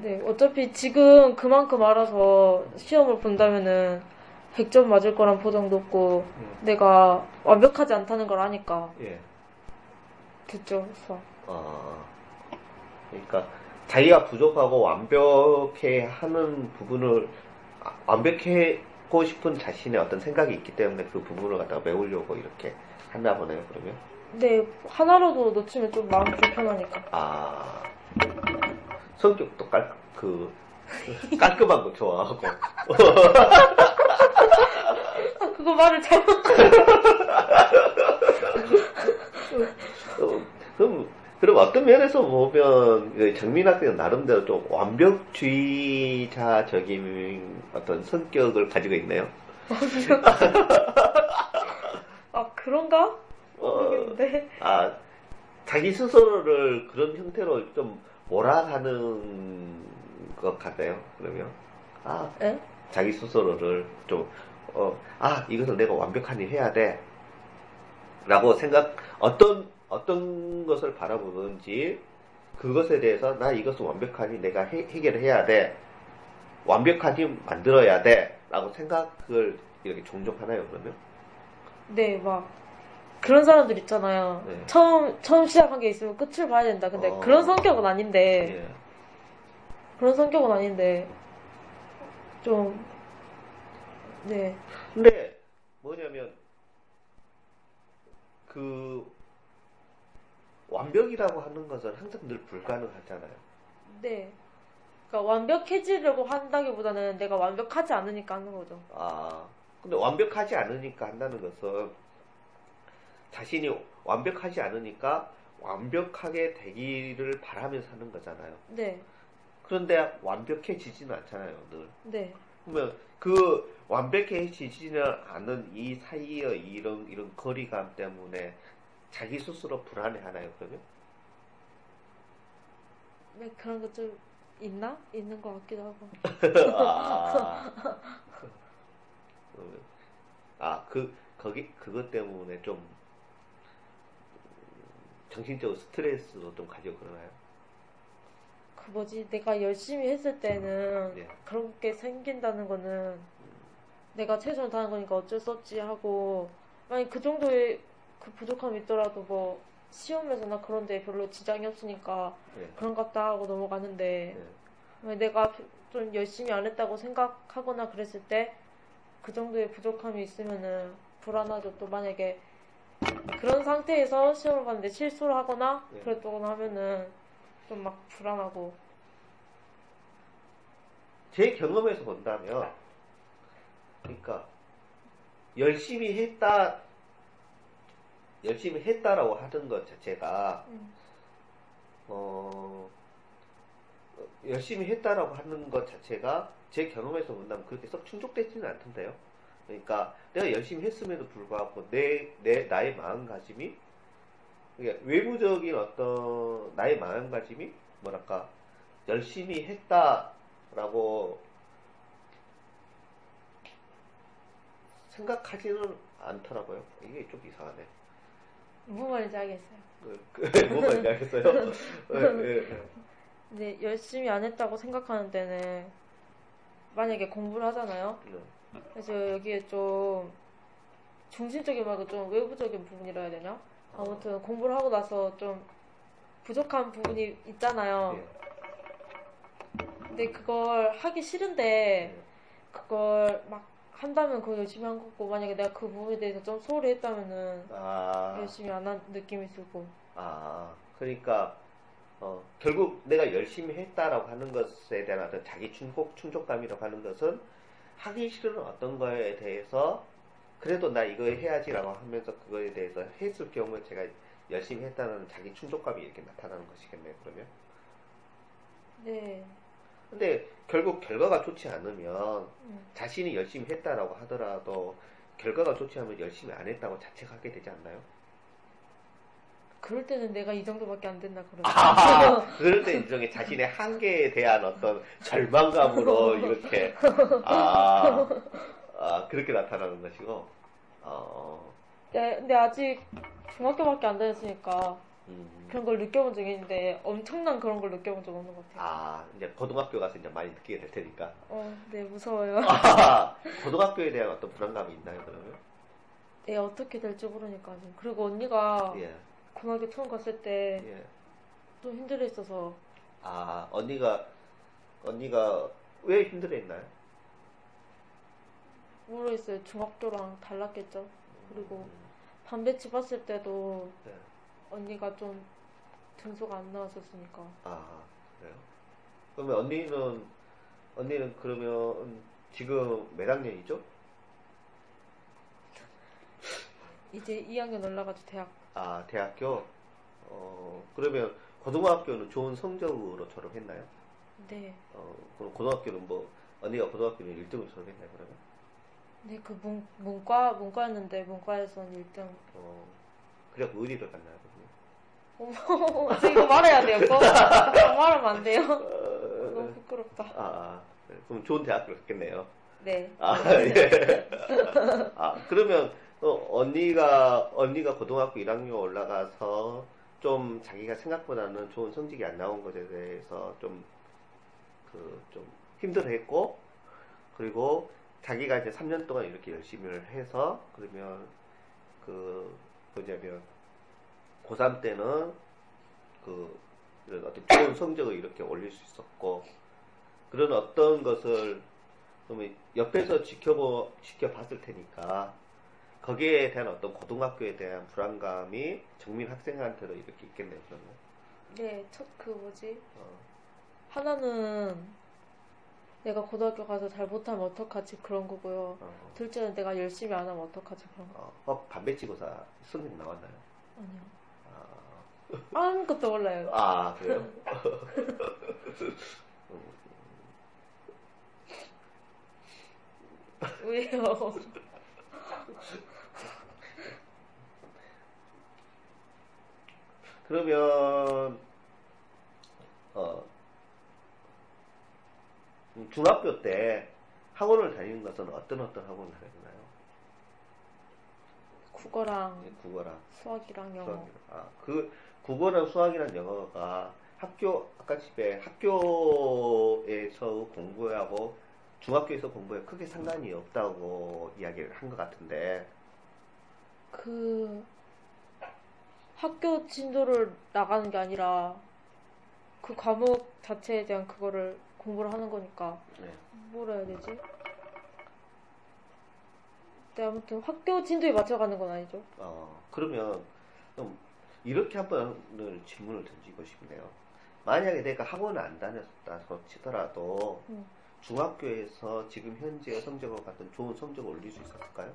네, 어차피 지금 그만큼 알아서 시험을 본다면은 100점 맞을 거란 보장도 없고 음. 내가 완벽하지 않다는 걸 아니까 예. 듣죠. 수학. 어, 그러니까 자기가 부족하고 완벽해 하는 부분을 아, 완벽하고 싶은 자신의 어떤 생각이 있기 때문에 그 부분을 갖다가 메우려고 이렇게 한다 보네요. 그러면 근데 하나라도 놓치면 좀 마음 불편하니까. 아 성격도 깔 그 깔끔한 거 좋아하고 아, 그거 말을 잘못. 어떤 면에서 보면 그 정민 학생은 나름대로 좀 완벽주의자적인 어떤 성격을 가지고 있네요. 아, 그런가? 어, 모르겠는데. 아, 자기 스스로를 그런 형태로 좀 몰아가는 것 같아요. 그러면 아, 에? 자기 스스로를 좀 어, 아, 이것을 내가 완벽하니 해야 돼. 라고 생각, 어떤, 어떤 것을 바라보는지, 그것에 대해서, 나 이것을 완벽하니 내가 해, 해결을 해야 돼. 완벽하니 만들어야 돼. 라고 생각을 이렇게 종종 하나요, 그러면? 네, 막. 그런 사람들 있잖아요. 네. 처음, 처음 시작한 게 있으면 끝을 봐야 된다. 근데 어. 그런 성격은 아닌데, 예. 그런 성격은 아닌데, 좀, 네. 근데, 뭐냐면, 그, 완벽이라고 하는 것은 항상 늘 불가능하잖아요. 네. 그러니까 완벽해지려고 한다기보다는 내가 완벽하지 않으니까 하는 거죠. 아, 근데 완벽하지 않으니까 한다는 것은 자신이 완벽하지 않으니까 완벽하게 되기를 바라면서 하는 거잖아요. 네. 그런데 완벽해지지는 않잖아요, 늘. 네. 그러면 그 완벽해지지는 않은 이 사이의 이런, 이런 거리감 때문에 자기 스스로 불안해하나요, 그러면? 네, 그런 거 좀 있나? 있는 것 같기도 하고. 아, 음, 아, 그, 거기, 그것 때문에 좀, 음, 정신적으로 스트레스도 좀 가지고 그러나요? 그 뭐지, 내가 열심히 했을 때는 네. 그런 게 생긴다는 거는 내가 최선을 다한 거니까 어쩔 수 없지 하고, 만약 그 정도의 그 부족함이 있더라도 뭐, 시험에서나 그런 데 별로 지장이 없으니까 네. 그런 것 같다 하고 넘어가는데, 네. 내가 좀 열심히 안 했다고 생각하거나 그랬을 때, 그 정도의 부족함이 있으면은 불안하죠. 또 만약에 그런 상태에서 시험을 봤는데 실수를 하거나 네. 그랬다거나 하면은 좀 막 불안하고. 제 경험에서 본다면, 그러니까, 열심히 했다, 열심히 했다라고 하는 것 자체가, 음. 어, 열심히 했다라고 하는 것 자체가 제 경험에서 본다면 그렇게 썩 충족되지는 않던데요. 그러니까 내가 열심히 했음에도 불구하고 내, 내, 나의 마음가짐이, 그러니까 외부적인 어떤 나의 마음가짐이 뭐랄까, 열심히 했다라고 생각하지는 않더라고요. 이게 좀 이상하네. 무슨 말인지 알겠어요. 그, 그, 뭔 말인지 알겠어요? 예, 예, 예. 근데 열심히 안 했다고 생각하는 때는 만약에 공부를 하잖아요. 네. 그래서 여기에 좀 중심적인 말고 좀 외부적인 부분이라 해야 되나? 아무튼 공부를 하고 나서 좀 부족한 부분이 있잖아요. 예. 근데 그걸 하기 싫은데 그걸 막 한다면 그거 열심히 한 거고 만약에 내가 그 부분에 대해서 좀 소홀히 했다면은 아, 열심히 안 한 느낌이 들고. 아, 그러니까, 어, 결국 내가 열심히 했다라고 하는 것에 대한 어떤 자기 충족, 충족감이라고 하는 것은 하기 싫은 어떤 거에 대해서 그래도 나 이거 해야지라고 하면서 그거에 대해서 했을 경우에 제가 열심히 했다는 자기 충족감이 이렇게 나타나는 것이겠네요, 그러면. 네 근데 결국 결과가 좋지 않으면 음. 자신이 열심히 했다라고 하더라도 결과가 좋지 않으면 열심히 안 했다고 자책하게 되지 않나요? 그럴 때는 내가 이 정도밖에 안 된다 그러죠. 아, 그럴 때 일종의 자신의 한계에 대한 어떤 절망감으로 이렇게 아, 아, 그렇게 나타나는 것이고 어, 네, 근데 아직 중학교밖에 안 다녔으니까 음, 그런 걸 느껴본 적이 있는데 엄청난 그런 걸 느껴본 적 없는 것 같아요. 아 이제 고등학교 가서 이제 많이 느끼게 될 테니까 어, 네 무서워요. 아, 고등학교에 대한 어떤 불안감이 있나요 그러면? 네 어떻게 될지 모르니까 지금. 그리고 언니가 예, 고등학교 처음 갔을 때 예. 좀 힘들어 했어서 아 언니가 언니가 왜 힘들어했나요? 모르겠어요. 중학교랑 달랐겠죠. 그리고 음, 반배치 봤을 때도 네. 언니가 좀 등수가 안 나왔었으니까. 아, 그래요? 그러면 언니는, 언니는 그러면 지금 몇 학년이죠? 이제 2학년 올라가지고 대학 아, 대학교? 어, 그러면 고등학교는 좋은 성적으로 졸업했나요? 네. 어, 그럼 고등학교는 뭐 언니가 고등학교는 1등으로 졸업했나요 그러면? 네, 그 문, 문과, 문과였는데, 문과에서는 1등. 어, 그래 의리를 갔나요? 어머, 저 이거 말해야 돼요, 꼭. 말하면 안 돼요. 어, 너무 부끄럽다. 아. 그럼 좋은 대학교를 갔겠네요. 네. 아, 예. 아, 그러면, 어, 언니가, 언니가 고등학교 1학년 올라가서 좀 자기가 생각보다는 좋은 성적이 안 나온 것에 대해서 좀, 그, 좀 힘들어 했고, 그리고 자기가 이제 3년 동안 이렇게 열심히 해서, 그러면, 그, 뭐냐면, 고3 때는, 그, 이런 어떤 좋은 성적을 이렇게 올릴 수 있었고, 그런 어떤 것을 옆에서 지켜보, 지켜봤을 테니까 거기에 대한 어떤 고등학교에 대한 불안감이 정민 학생한테도 이렇게 있겠네요, 그러면. 네, 첫 그 뭐지? 어, 하나는 내가 고등학교 가서 잘 못하면 어떡하지 그런 거고요. 어, 둘째는 내가 열심히 안 하면 어떡하지 그런 거. 어, 어, 반배치고사 성적 나왔나요? 아니요. 아, 아무것도 몰라요. 아 그래요? 왜요? 그러면, 어, 음, 중학교 때 학원을 다니는 것은 어떤 어떤 학원을 다녔나요? 국어랑 국어랑 수학이랑 영어. 수학이랑. 아, 그 국어랑 수학이랑 영어가 학교 아까 집에 학교에서 공부하고 중학교에서 공부에 크게 상관이 없다고 이야기를 한 것 같은데 그 학교 진도를 나가는 게 아니라 그 과목 자체에 대한 그거를 공부를 하는 거니까 네. 뭐라 해야 되지? 네, 아무튼 학교 진도에 맞춰가는 건 아니죠. 어, 그러면 좀 이렇게 한 번을 질문을 던지고 싶네요. 만약에 내가 학원을 안 다녔다 치더라도 음. 중학교에서 지금 현재 성적과 같은 좋은 성적을 올릴 수 있었을까요?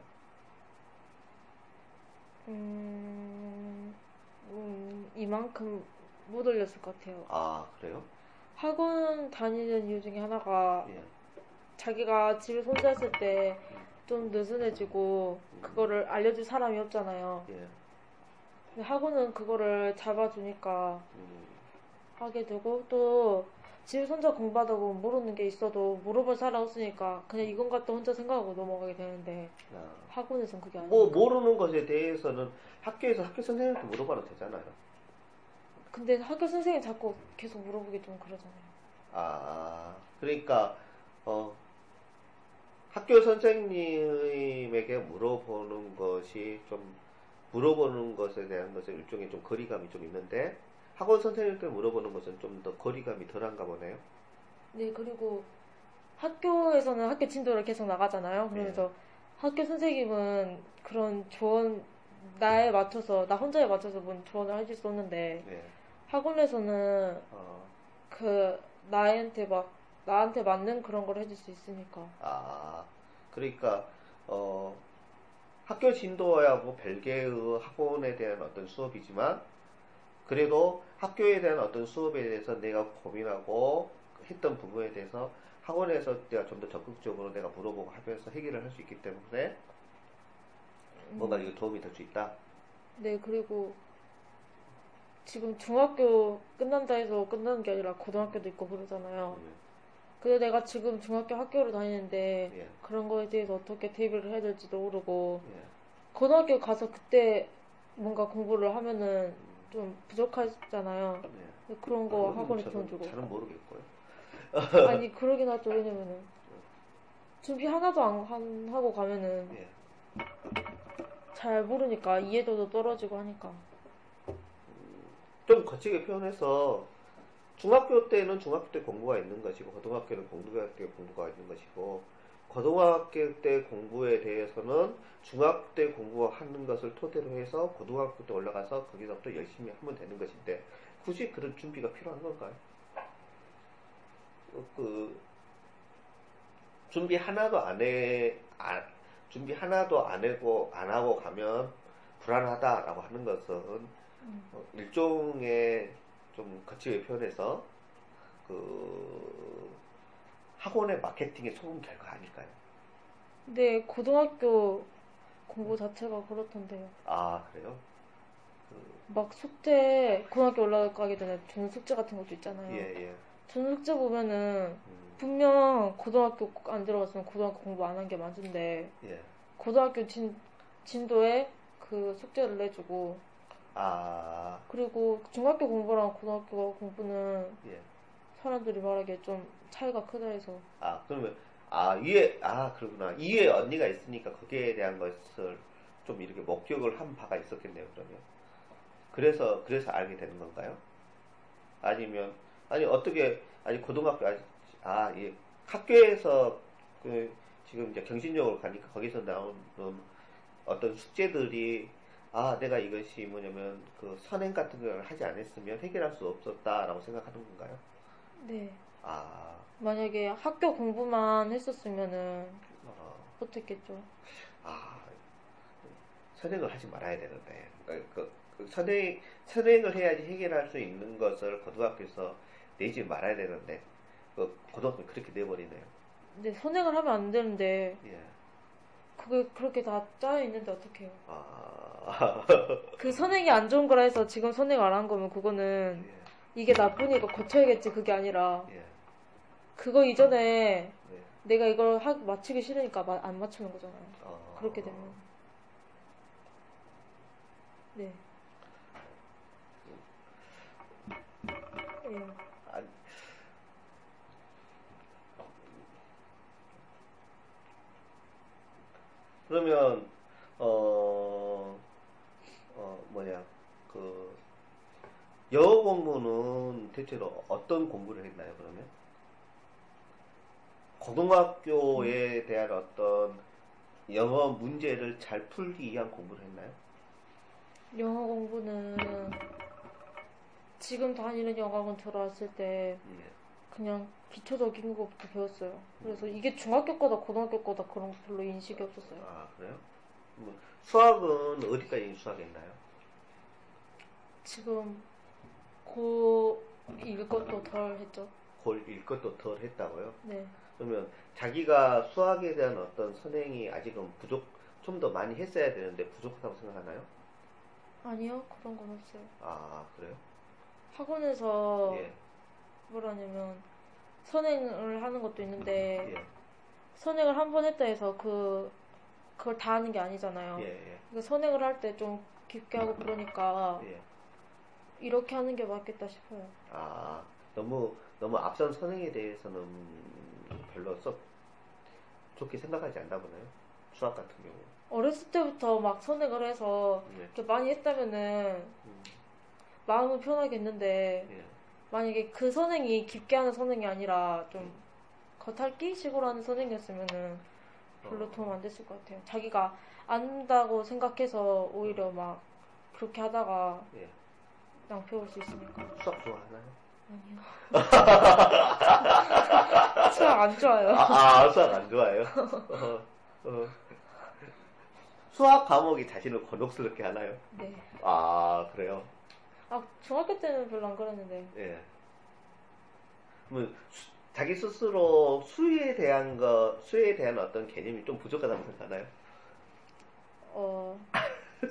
음, 음, 이만큼 못 올렸을 것 같아요. 아 그래요? 학원 다니는 이유 중에 하나가 예. 자기가 집에서 혼자 있을 때 좀 느슨해지고 그거를 알려줄 사람이 없잖아요. 예. 학원은 그거를 잡아주니까 음, 하게 되고 또 집에서 혼자 공부하다 보면 모르는 게 있어도 물어볼 사람 없으니까 그냥 이건 같다 혼자 생각하고 넘어가게 되는데 아. 학원에선 그게 아니에요. 뭐 모르는 것에 대해서는 학교에서 학교 선생님한테 물어봐도 되잖아요. 근데 학교 선생님 자꾸 계속 물어보기 좀 그러잖아요. 아 그러니까 어 학교 선생님에게 물어보는 것이 좀 물어보는 것에 대한 것은 일종의 좀 거리감이 좀 있는데 학원 선생님께 물어보는 것은 좀 더 거리감이 덜한가 보네요. 네, 그리고 학교에서는 학교 진도를 계속 나가잖아요. 그러면서 학교 선생님은 그런 조언, 나에 맞춰서, 나 혼자에 맞춰서 뭔 조언을 해줄 수 없는데, 네. 학원에서는 어, 그, 나한테 막, 나한테 맞는 그런 걸 해줄 수 있으니까. 아 그러니까 어 학교 진도하고 별개의 학원에 대한 어떤 수업이지만 그래도 학교에 대한 어떤 수업에 대해서 내가 고민하고 했던 부분에 대해서 학원에서 내가 좀 더 적극적으로 내가 물어보고 하면서 해결을 할 수 있기 때문에 뭔가 이거 도움이 될 수 있다. 네, 그리고 지금 중학교 끝난다 해서 끝나는 게 아니라 고등학교도 있고 그러잖아요. 근데 내가 지금 중학교 학교를 다니는데 예. 그런 거에 대해서 어떻게 대비를 해야 될지도 모르고 예. 고등학교 가서 그때 뭔가 공부를 하면은 좀 부족하잖아요. 예. 그런 거 학원에 돈 주고. 잘은 모르겠고요. 아니 그러긴 하죠. 왜냐면은 준비 하나도 안 한- 하고 가면은 예. 잘 모르니까 이해도도 떨어지고 하니까. 좀 거치게 표현해서 중학교 때는 중학교 때 공부가 있는 것이고 고등학교는 고등학교 때 공부가 있는 것이고 고등학교 때 공부에 대해서는 중학교 때 공부하는 것을 토대로 해서 고등학교 때 올라가서 거기서부터 열심히 하면 되는 것인데 굳이 그런 준비가 필요한 건가요? 어, 그 준비 하나도 안 해, 안- 준비 하나도 안 하고 안 하고 가면 불안하다라고 하는 것은 음. 어, 일종의 좀 거칠게 표현해서 그 학원의 마케팅에 속은 결과 아닐까요? 근데 고등학교 공부 자체가 그렇던데요. 아 그래요? 막 숙제 고등학교 올라가기 전에 준 숙제 같은 것도 있잖아요. 예 예. 준 숙제 보면은 음, 분명 고등학교 안 들어갔으면 고등학교 공부 안 한 게 맞은데 예. 고등학교 진, 진도에 그 숙제를 내주고 아. 그리고 중학교 공부랑 고등학교 공부는 예. 사람들이 말하기에 좀 차이가 크다 해서. 아 그러면 아 위에 아 그러구나. 위에 언니가 있으니까 거기에 대한 것을 좀 이렇게 목격을 한 바가 있었겠네요 그러면. 그래서 그래서 알게 되는 건가요? 아니면 아니 어떻게 아니 고등학교 아니 아 예. 학교에서 그 지금 이제 경신역으로 가니까 거기서 나오는 어떤 숙제들이 아 내가 이것이 뭐냐면 그 선행 같은 걸 하지 않았으면 해결할 수 없었다라고 생각하는 건가요? 네 아 만약에 학교 공부만 했었으면은 어, 어땠겠죠. 아, 선행을 하지 말아야 되는데, 그, 그, 그 선행, 선행을 해야지 해결할 수 있는 것을 고등학교에서 내지 말아야 되는데, 그 고등학교 그렇게 내버리네요. 근데 선행을 하면 안 되는데 예. 그게 그렇게 다 짜여 있는데 어떡해요. 아, 그 선행이 안 좋은 거라 해서 지금 선행 안 한 거면 그거는 예, 이게 나쁘니까 고쳐야겠지 그게 아니라 예, 그거 이전에 네. 내가 이걸 하, 맞추기 싫으니까 마- 안 맞추는 거잖아요. 어, 그렇게 되면. 네. 예. 아니, 그러면 어, 어 뭐냐 그 영어 공부는 대체로 어떤 공부를 했나요 그러면 고등학교에 대한 어떤 영어 문제를 잘 풀기 위한 공부를 했나요? 영어 공부는 지금 다니는 영어학원 들어왔을 때 예. 그냥 기초적인 것부터 배웠어요. 그래서 이게 중학교 거다 고등학교 거다 그런 거 별로 인식이 없었어요. 아 그래요? 뭐, 수학은 어디까지 수학했나요? 지금 고1 것도 덜 했죠. 골일 것도 덜 했다고요? 네. 그러면 자기가 수학에 대한 어떤 선행이 아직은 부족, 좀 더 많이 했어야 되는데 부족하다고 생각하나요? 아니요, 그런 건 없어요. 아, 그래요? 학원에서 예, 뭐라냐면 선행을 하는 것도 있는데 예, 선행을 한 번 했다 해서 그 그걸 다 하는 게 아니잖아요. 예, 예, 그러니까 선행을 할 때 좀 깊게 하고 그러니까 예. 이렇게 하는 게 맞겠다 싶어요. 아, 너무, 너무 앞선 선행에 대해서는 별로 썩 좋게 생각하지 않나 보네요. 수학 같은 경우. 어렸을 때부터 막 선행을 해서 예, 이렇게 많이 했다면은 음, 마음은 편하겠는데 예, 만약에 그 선행이 깊게 하는 선행이 아니라 좀 겉핥기 식으로 하는 선행이었으면은 별로 어. 도움 안 됐을 것 같아요. 자기가 안다고 생각해서 오히려 막 그렇게 하다가 예. 낭패 올 수 있으니까. 수학 좋아하나요? 아니요. 수학 안 좋아요. 아, 아, 수학 안 좋아해요? 어, 어. 수학 과목이 자신을 곤혹스럽게 하나요? 네. 아, 그래요? 아, 중학교 때는 별로 안 그랬는데. 예. 그러면 수- 자기 스스로 수에 대한 거, 수에 대한 어떤 개념이 좀 부족하다고 생각하나요? 어,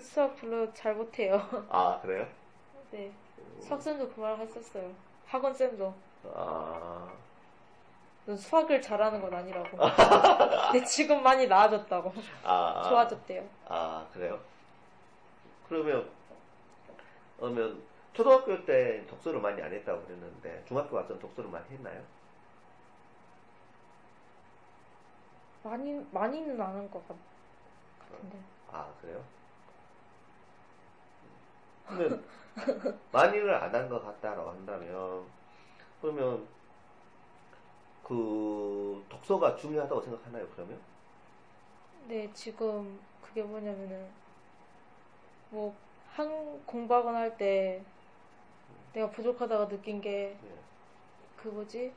수학 별로 잘 못해요. 아, 그래요? 네. 수학쌤도 그말 했었어요. 학원쌤도. 아, 넌 수학을 잘하는 건 아니라고. 근데 지금 많이 나아졌다고. 아, 좋아졌대요. 아, 그래요? 그러면, 그러면, 초등학교 때 독서를 많이 안 했다고 그랬는데, 중학교 와서는 독서를 많이 했나요? 많이, 많이는 안 한 것 같, 같은데. 아, 그래요? 그러면, 많이를 안 한 것 같다라고 한다면, 그러면, 그, 독서가 중요하다고 생각하나요, 그러면? 네, 지금 그게 뭐냐면은, 뭐, 한, 공부하거나 할 때, 내가 부족하다고 느낀 게, 예. 그 뭐지?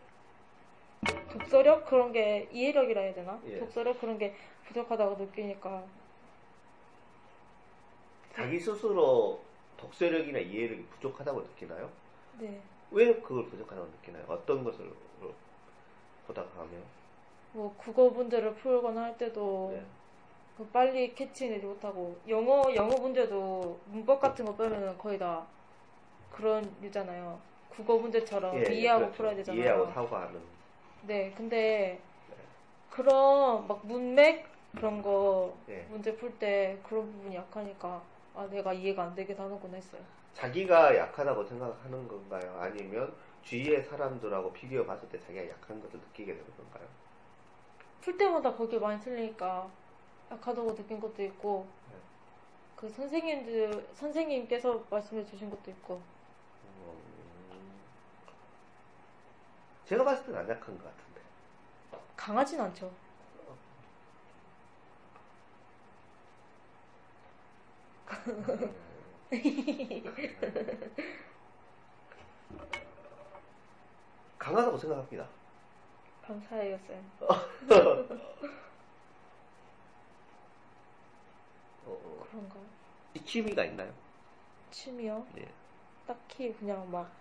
독서력? 그런 게, 이해력이라 해야 되나? 예. 독서력? 그런 게 부족하다고 느끼니까, 자기 스스로 독서력이나 이해력이 부족하다고 느끼나요? 네. 왜 그걸 부족하다고 느끼나요? 어떤 것을 보다가 하면? 뭐 국어 문제를 풀거나 할 때도 네. 그 빨리 캐치내지 못하고 영어 영어 문제도 문법 같은 거 빼면은 거의 다 그런 류잖아요. 국어 문제처럼 예, 이해하고 그렇죠. 풀어야 되잖아요. 이해하고 사고하는. 네, 근데 그런 막 문맥 그런 거 예. 문제 풀 때 그런 부분이 약하니까 아 내가 이해가 안 되긴 하는구나 했어요. 자기가 약하다고 생각하는 건가요? 아니면 주위의 사람들하고 비교해 봤을 때 자기가 약한 것을 느끼게 되는 건가요? 풀 때마다 거기 많이 틀리니까 약하다고 느낀 것도 있고 네. 그 선생님들 선생님께서 말씀해 주신 것도 있고 제가 봤을 때는 안 약한 것 같은데. 강하진 않죠. 강하다고 생각합니다. 감사해요 쌤. 어, 어, 그런가? 이 취미가 있나요? 취미요? 예. 딱히 그냥 막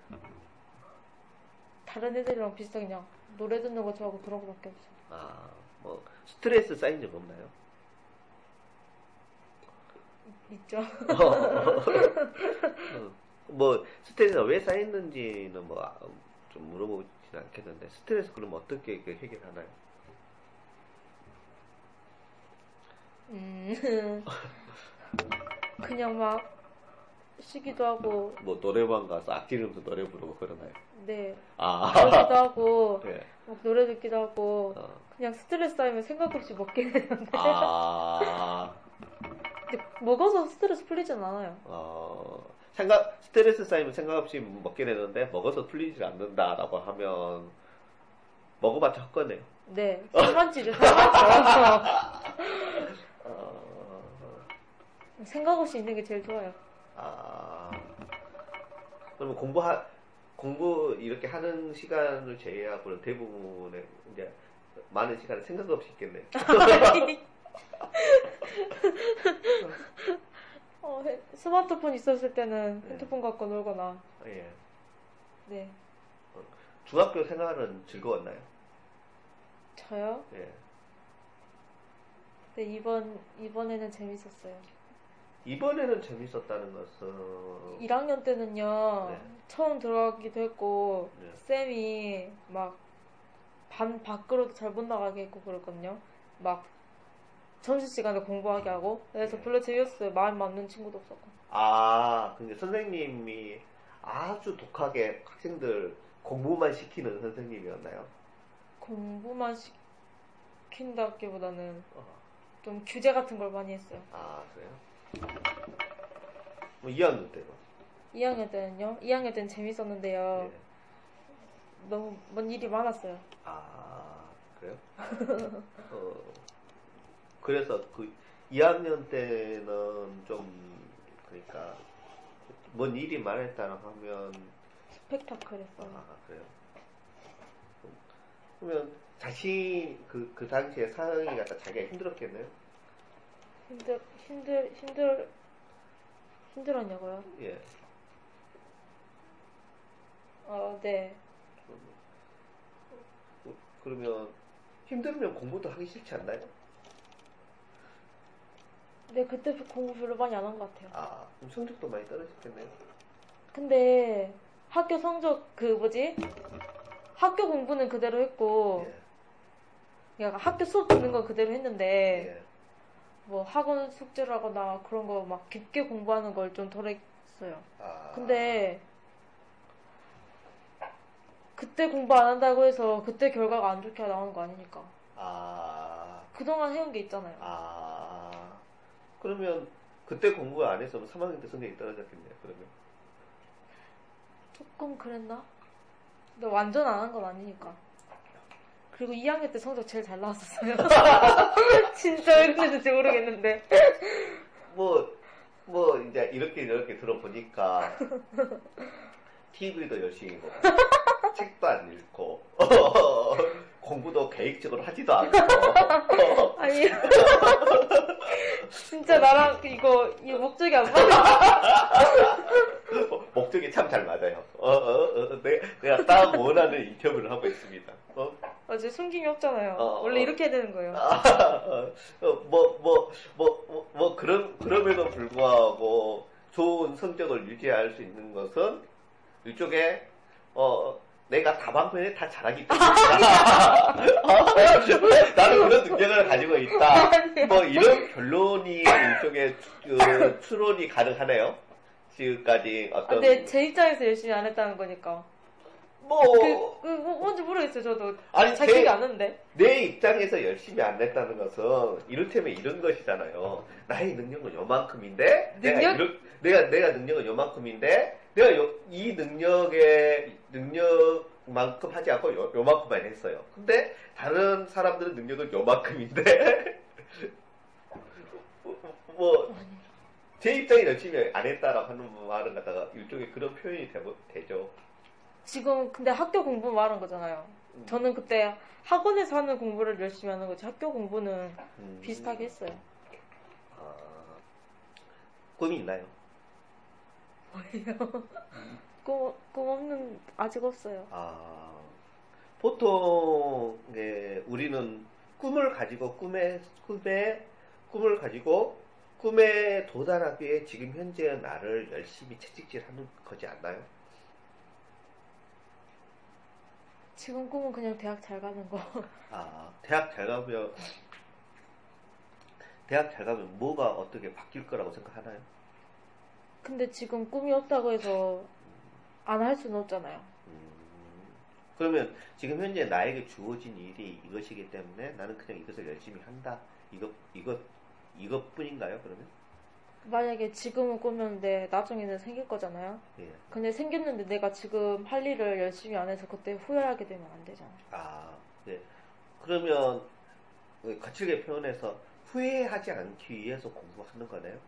다른 애들이랑 비슷하게 그냥 노래 듣는 거 좋아하고 그런 거밖에 없어요. 아, 뭐 스트레스 쌓인 적 없나요? 있죠? 어, 뭐 스트레스가 왜 쌓였는지는 뭐 좀 물어보지는 않겠는데 스트레스 그럼 어떻게 그 해결하나요? 음 그냥 막 쉬기도 하고 뭐 노래방 가서 악기 이름도 노래 부르고 그러나요? 네. 아, 그러기도 하고 네. 막 노래 듣기도 하고 어. 그냥 스트레스 쌓이면 생각 없이 먹게 되는데. 아, 근데 먹어서 스트레스 풀리진 않아요. 어, 생각 스트레스 쌓이면 생각 없이 먹게 되는데 먹어서 풀리지 않는다라고 하면 먹어봤자 헛거네요. 네. 살만찌죠. 살만쪄 어, 생각 없이 있는 게 제일 좋아요. 아, 그러면 공부하, 공부 이렇게 하는 시간을 제외하고는 대부분의 이제 많은 시간을 생각 없이 있겠네요. 어, 해- 스마트폰 있었을 때는 네. 핸드폰 갖고 놀거나 예. 네 중학교 생활은 즐거웠나요? 저요? 예. 네 이번 이번에는 재밌었어요. 이번에는 재밌었다는 것은 1학년 때는요 네. 처음 들어가기도 했고 네. 쌤이 막 반 밖으로도 잘 못 나가게 했고 그랬거든요. 막 점심시간에 공부하게 하고 그래서 네. 별로 재미없어요. 마음 맞는 친구도 없었고. 아, 근데 선생님이 아주 독하게 학생들 공부만 시키는 선생님이었나요? 공부만 시킨다기보다는 어. 좀 규제 같은 걸 많이 했어요. 아, 그래요? 뭐 2학년 때요. 2학년 때는요? 2학년 때는 재밌었는데요. 예. 너무 뭔 일이 많았어요. 아, 그래요? 어, 그래서 그 2학년 때는 좀, 그러니까, 뭔 일이 많았다고 하면, 스펙타클했어요. 아, 그래요? 그러면 자신, 그, 그 당시에 상황이 갖다 자기가 힘들었겠네요? 힘들, 힘들, 힘들, 힘들었냐고요? 예. 어, 네. 그러면 힘들면 공부도 하기 싫지 않나요? 근데 그때 공부 별로 많이 안 한 것 같아요. 아, 그럼 성적도 많이 떨어졌겠네요? 근데 학교 성적 그 뭐지? 학교 공부는 그대로 했고 예. 그러니까 학교 수업 듣는 건 그대로 했는데 예. 뭐 학원 숙제를 하거나 그런 거 막 깊게 공부하는 걸 좀 덜 했어요. 아. 근데 그때 공부 안 한다고 해서 그때 결과가 안 좋게 나오는 거 아니니까. 아. 그동안 해온 게 있잖아요. 아. 그러면 그때 공부 안 했으면 3학년 때 성적이 떨어졌겠네요. 그러면. 조금 그랬나? 근데 완전 안 한 건 아니니까. 그리고 2학년 때 성적 제일 잘 나왔었어요. 진짜 왜 그랬는지 모르겠는데. 뭐, 뭐, 이제 이렇게 이렇게 들어보니까 TV도 열심히 보고, 책도 안 읽고, 공부도 계획적으로 하지도 않고, 아니. 진짜 나랑 이거, 이 목적이 안 맞아. 목적이 참 잘 맞아요. 어, 어? 내가 딱 원하는 인터뷰를 하고 있습니다. 어? 아, 제 숨김이 없잖아요. 어, 원래 어. 이렇게 해야 되는 거예요. 아, 어, 뭐, 뭐, 뭐, 뭐, 뭐, 그런, 그럼에도 불구하고 좋은 성적을 유지할 수 있는 것은 이쪽에, 어, 내가 다방면에 다 잘하기 때문에. 나는 그런 능력을 가지고 있다. 뭐, 이런 결론이 이쪽에 그, 추론이 가능하네요. 지금까지 아, 어떤. 근데 제 입장에서 열심히 안 했다는 거니까. 뭐, 그, 그, 뭐, 뭔지 모르겠어요, 저도. 아니, 잘 제- 기억이 안 나는데. 내 입장에서 열심히 안 했다는 것은 이를테면 이런 것이잖아요. 나의 능력은 요만큼인데 내가 능력? 이렇- 내가 내가 능력은 요만큼인데 내가 요- 이 능력의 능력만큼 하지 않고 요, 요만큼만 했어요. 근데 다른 사람들은 능력은 요만큼인데 뭐 제 입장에 열심히 안 했다라고 하는 말은 갖다가 일종의 그런 표현이 되, 되죠. 지금 근데 학교 공부 말한 거잖아요. 음. 저는 그때 학원에서 하는 공부를 열심히 하는 거지 학교 공부는 음. 비슷하게 했어요. 아, 꿈이 있나요? 꿈, 꿈 없는 아직 없어요. 아, 보통 예, 우리는 꿈을 가지고 꿈에 꿈에 꿈을 가지고 꿈에 도달하기 위해 지금 현재의 나를 열심히 채찍질하는 거지 않나요? 지금 꿈은 그냥 대학 잘 가는 거. 아, 대학 잘 가면 대학 잘 가면 뭐가 어떻게 바뀔 거라고 생각하나요? 근데 지금 꿈이 없다고 해서 안 할 수는 없잖아요. 음, 그러면 지금 현재 나에게 주어진 일이 이것이기 때문에 나는 그냥 이것을 열심히 한다. 이것 이것 이것뿐인가요? 그러면? 만약에 지금은 꾸몄는데 나중에는 생길 거잖아요. 예. 근데 생겼는데 내가 지금 할 일을 열심히 안 해서 그때 후회하게 되면 안 되잖아. 아, 네. 그러면 그 거칠게 표현해서 후회하지 않기 위해서 공부하는 거네요.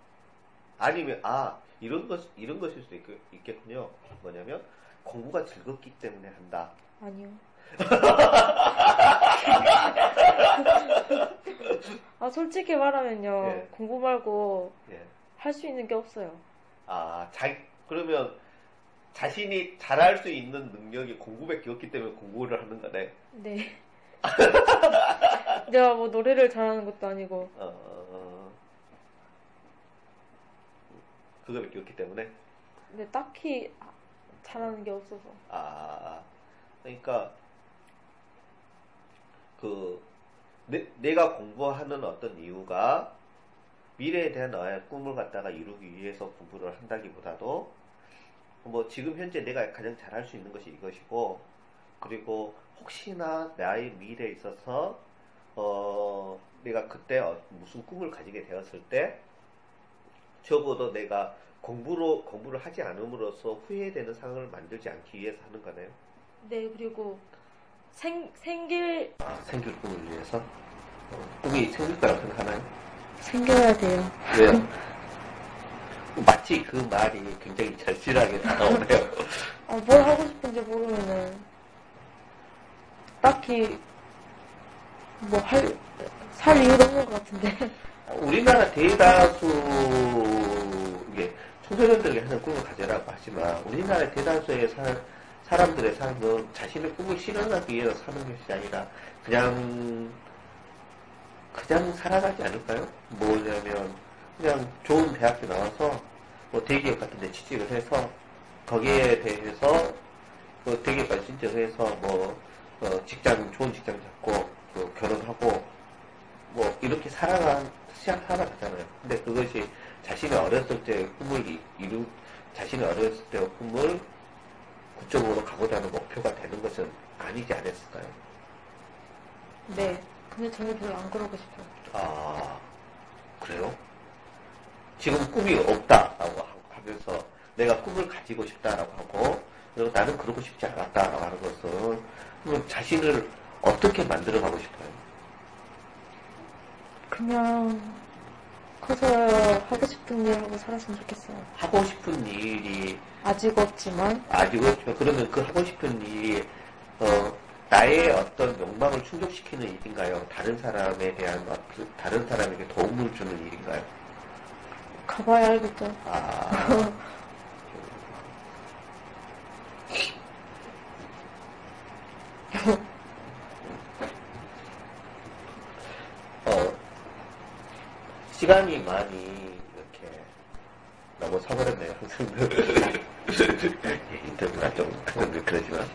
아니면 아 이런 것 이런 것일 수도 있, 있겠군요. 뭐냐면 공부가 즐겁기 때문에 한다. 아니요. 아 솔직히 말하면요 예. 공부 말고 예. 할 수 있는 게 없어요. 아, 자, 그러면 자신이 잘할 수 있는 능력이 공부밖에 없기 때문에 공부를 하는 거네. 네. 내가 뭐 노래를 잘하는 것도 아니고 어, 어, 어. 그거밖에 없기 때문에. 근데 딱히 잘하는 게 없어서 아, 그러니까 그 내, 내가 공부하는 어떤 이유가 미래에 대한 나의 꿈을 갖다가 이루기 위해서 공부를 한다기보다도 뭐 지금 현재 내가 가장 잘할 수 있는 것이 이것이고 그리고 혹시나 나의 미래에 있어서 어 내가 그때 어- 무슨 꿈을 가지게 되었을 때 적어도 내가 공부로 공부를 하지 않음으로써 후회되는 상황을 만들지 않기 위해서 하는 거네요. 네 그리고 생 생길 아, 생길 꿈을 위해서 어, 꿈이 생길 거라고 생각하나요? 생겨야 돼요. 왜요? 마치 그 말이 굉장히 절실하게 다가오네요. 아, 뭘 하고 싶은지 모르면은 딱히 뭐 할 살 이유가 없는 것 같은데 우리나라 대다수 이게 청소년들에게 하는 꿈을 가져라고 하지만 우리나라 대다수의 사, 사람들의 삶은 자신의 꿈을 실현하기 위해서 사는 것이 아니라 그냥 그냥 살아가지 않을까요? 뭐냐면 그냥 좋은 대학교 나와서 뭐 대기업 같은 데 취직을 해서 거기에 대해서 그 대기업까지 신청해서 뭐 어, 직장 좋은 직장 잡고 그 결혼하고 뭐 이렇게 살아가 시작 살아가잖아요. 근데 그것이 자신의 어렸을 때 꿈을 이- 이루 자신의 어렸을 때의 꿈을 그쪽으로 가고자 하는 목표가 되는 것은 아니지 않았을까요? 네 근데 저는 별로 안 그러고 싶어요. 아 그래요? 지금 꿈이 없다라고 하- 하면서 내가 꿈을 가지고 싶다라고 하고 그리고 나는 그러고 싶지 않았다라고 하는 것은 그럼 자신을 어떻게 만들어 가고 싶어요? 그냥 커서 하고 싶은 일 하고 살았으면 좋겠어요. 하고 싶은 일이 아직 없지만 아직 없죠. 그러면 그 하고 싶은 일이 어, 나의 어떤 욕망을 충족시키는 일인가요? 다른 사람에 대한 어떤, 다른 사람에게 도움을 주는 일인가요? 가봐야 알겠죠. 아. 어, 시간이 많이 이렇게 너무 서버렸네요, 선생님. 인터뷰가 좀 그러지만.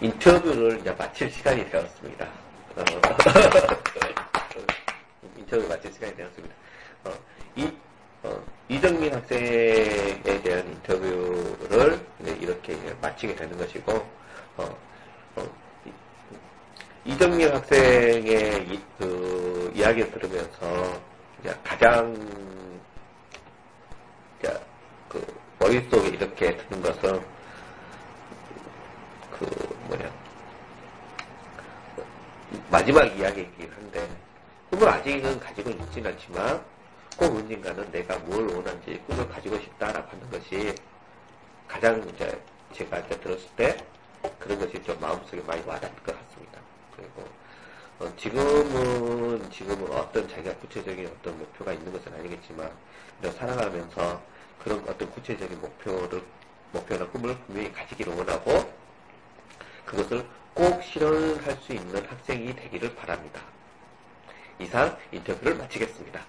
인터뷰를 이제 마칠 시간이 되었습니다. 어, 인터뷰 마칠 시간이 되었습니다. 어, 이, 어, 이정민 학생에 대한 인터뷰를 이렇게 마치게 되는 것이고, 어, 어, 이- 이정민 학생의 이, 그 이야기를 들으면서 가장 그 머릿속에 이렇게 드는 것은 그 뭐냐 마지막 이야기이긴 한데 꿈을 아직은 가지고 있지는 않지만 꼭 언젠가는 내가 뭘 원하는지 꿈을 가지고 싶다라고 하는 것이 가장 이제 제가 이제 들었을 때 그런 것이 좀 마음속에 많이 와닿을 것 같습니다. 그리고 어, 지금은 지금은 어떤 자기가 구체적인 어떤 목표가 있는 것은 아니겠지만 살아가면서 그런 어떤 구체적인 목표를 목표나 꿈을 분명히 가지기를 원하고 그것을 꼭 실현할 수 있는 학생이 되기를 바랍니다. 이상 인터뷰를 마치겠습니다.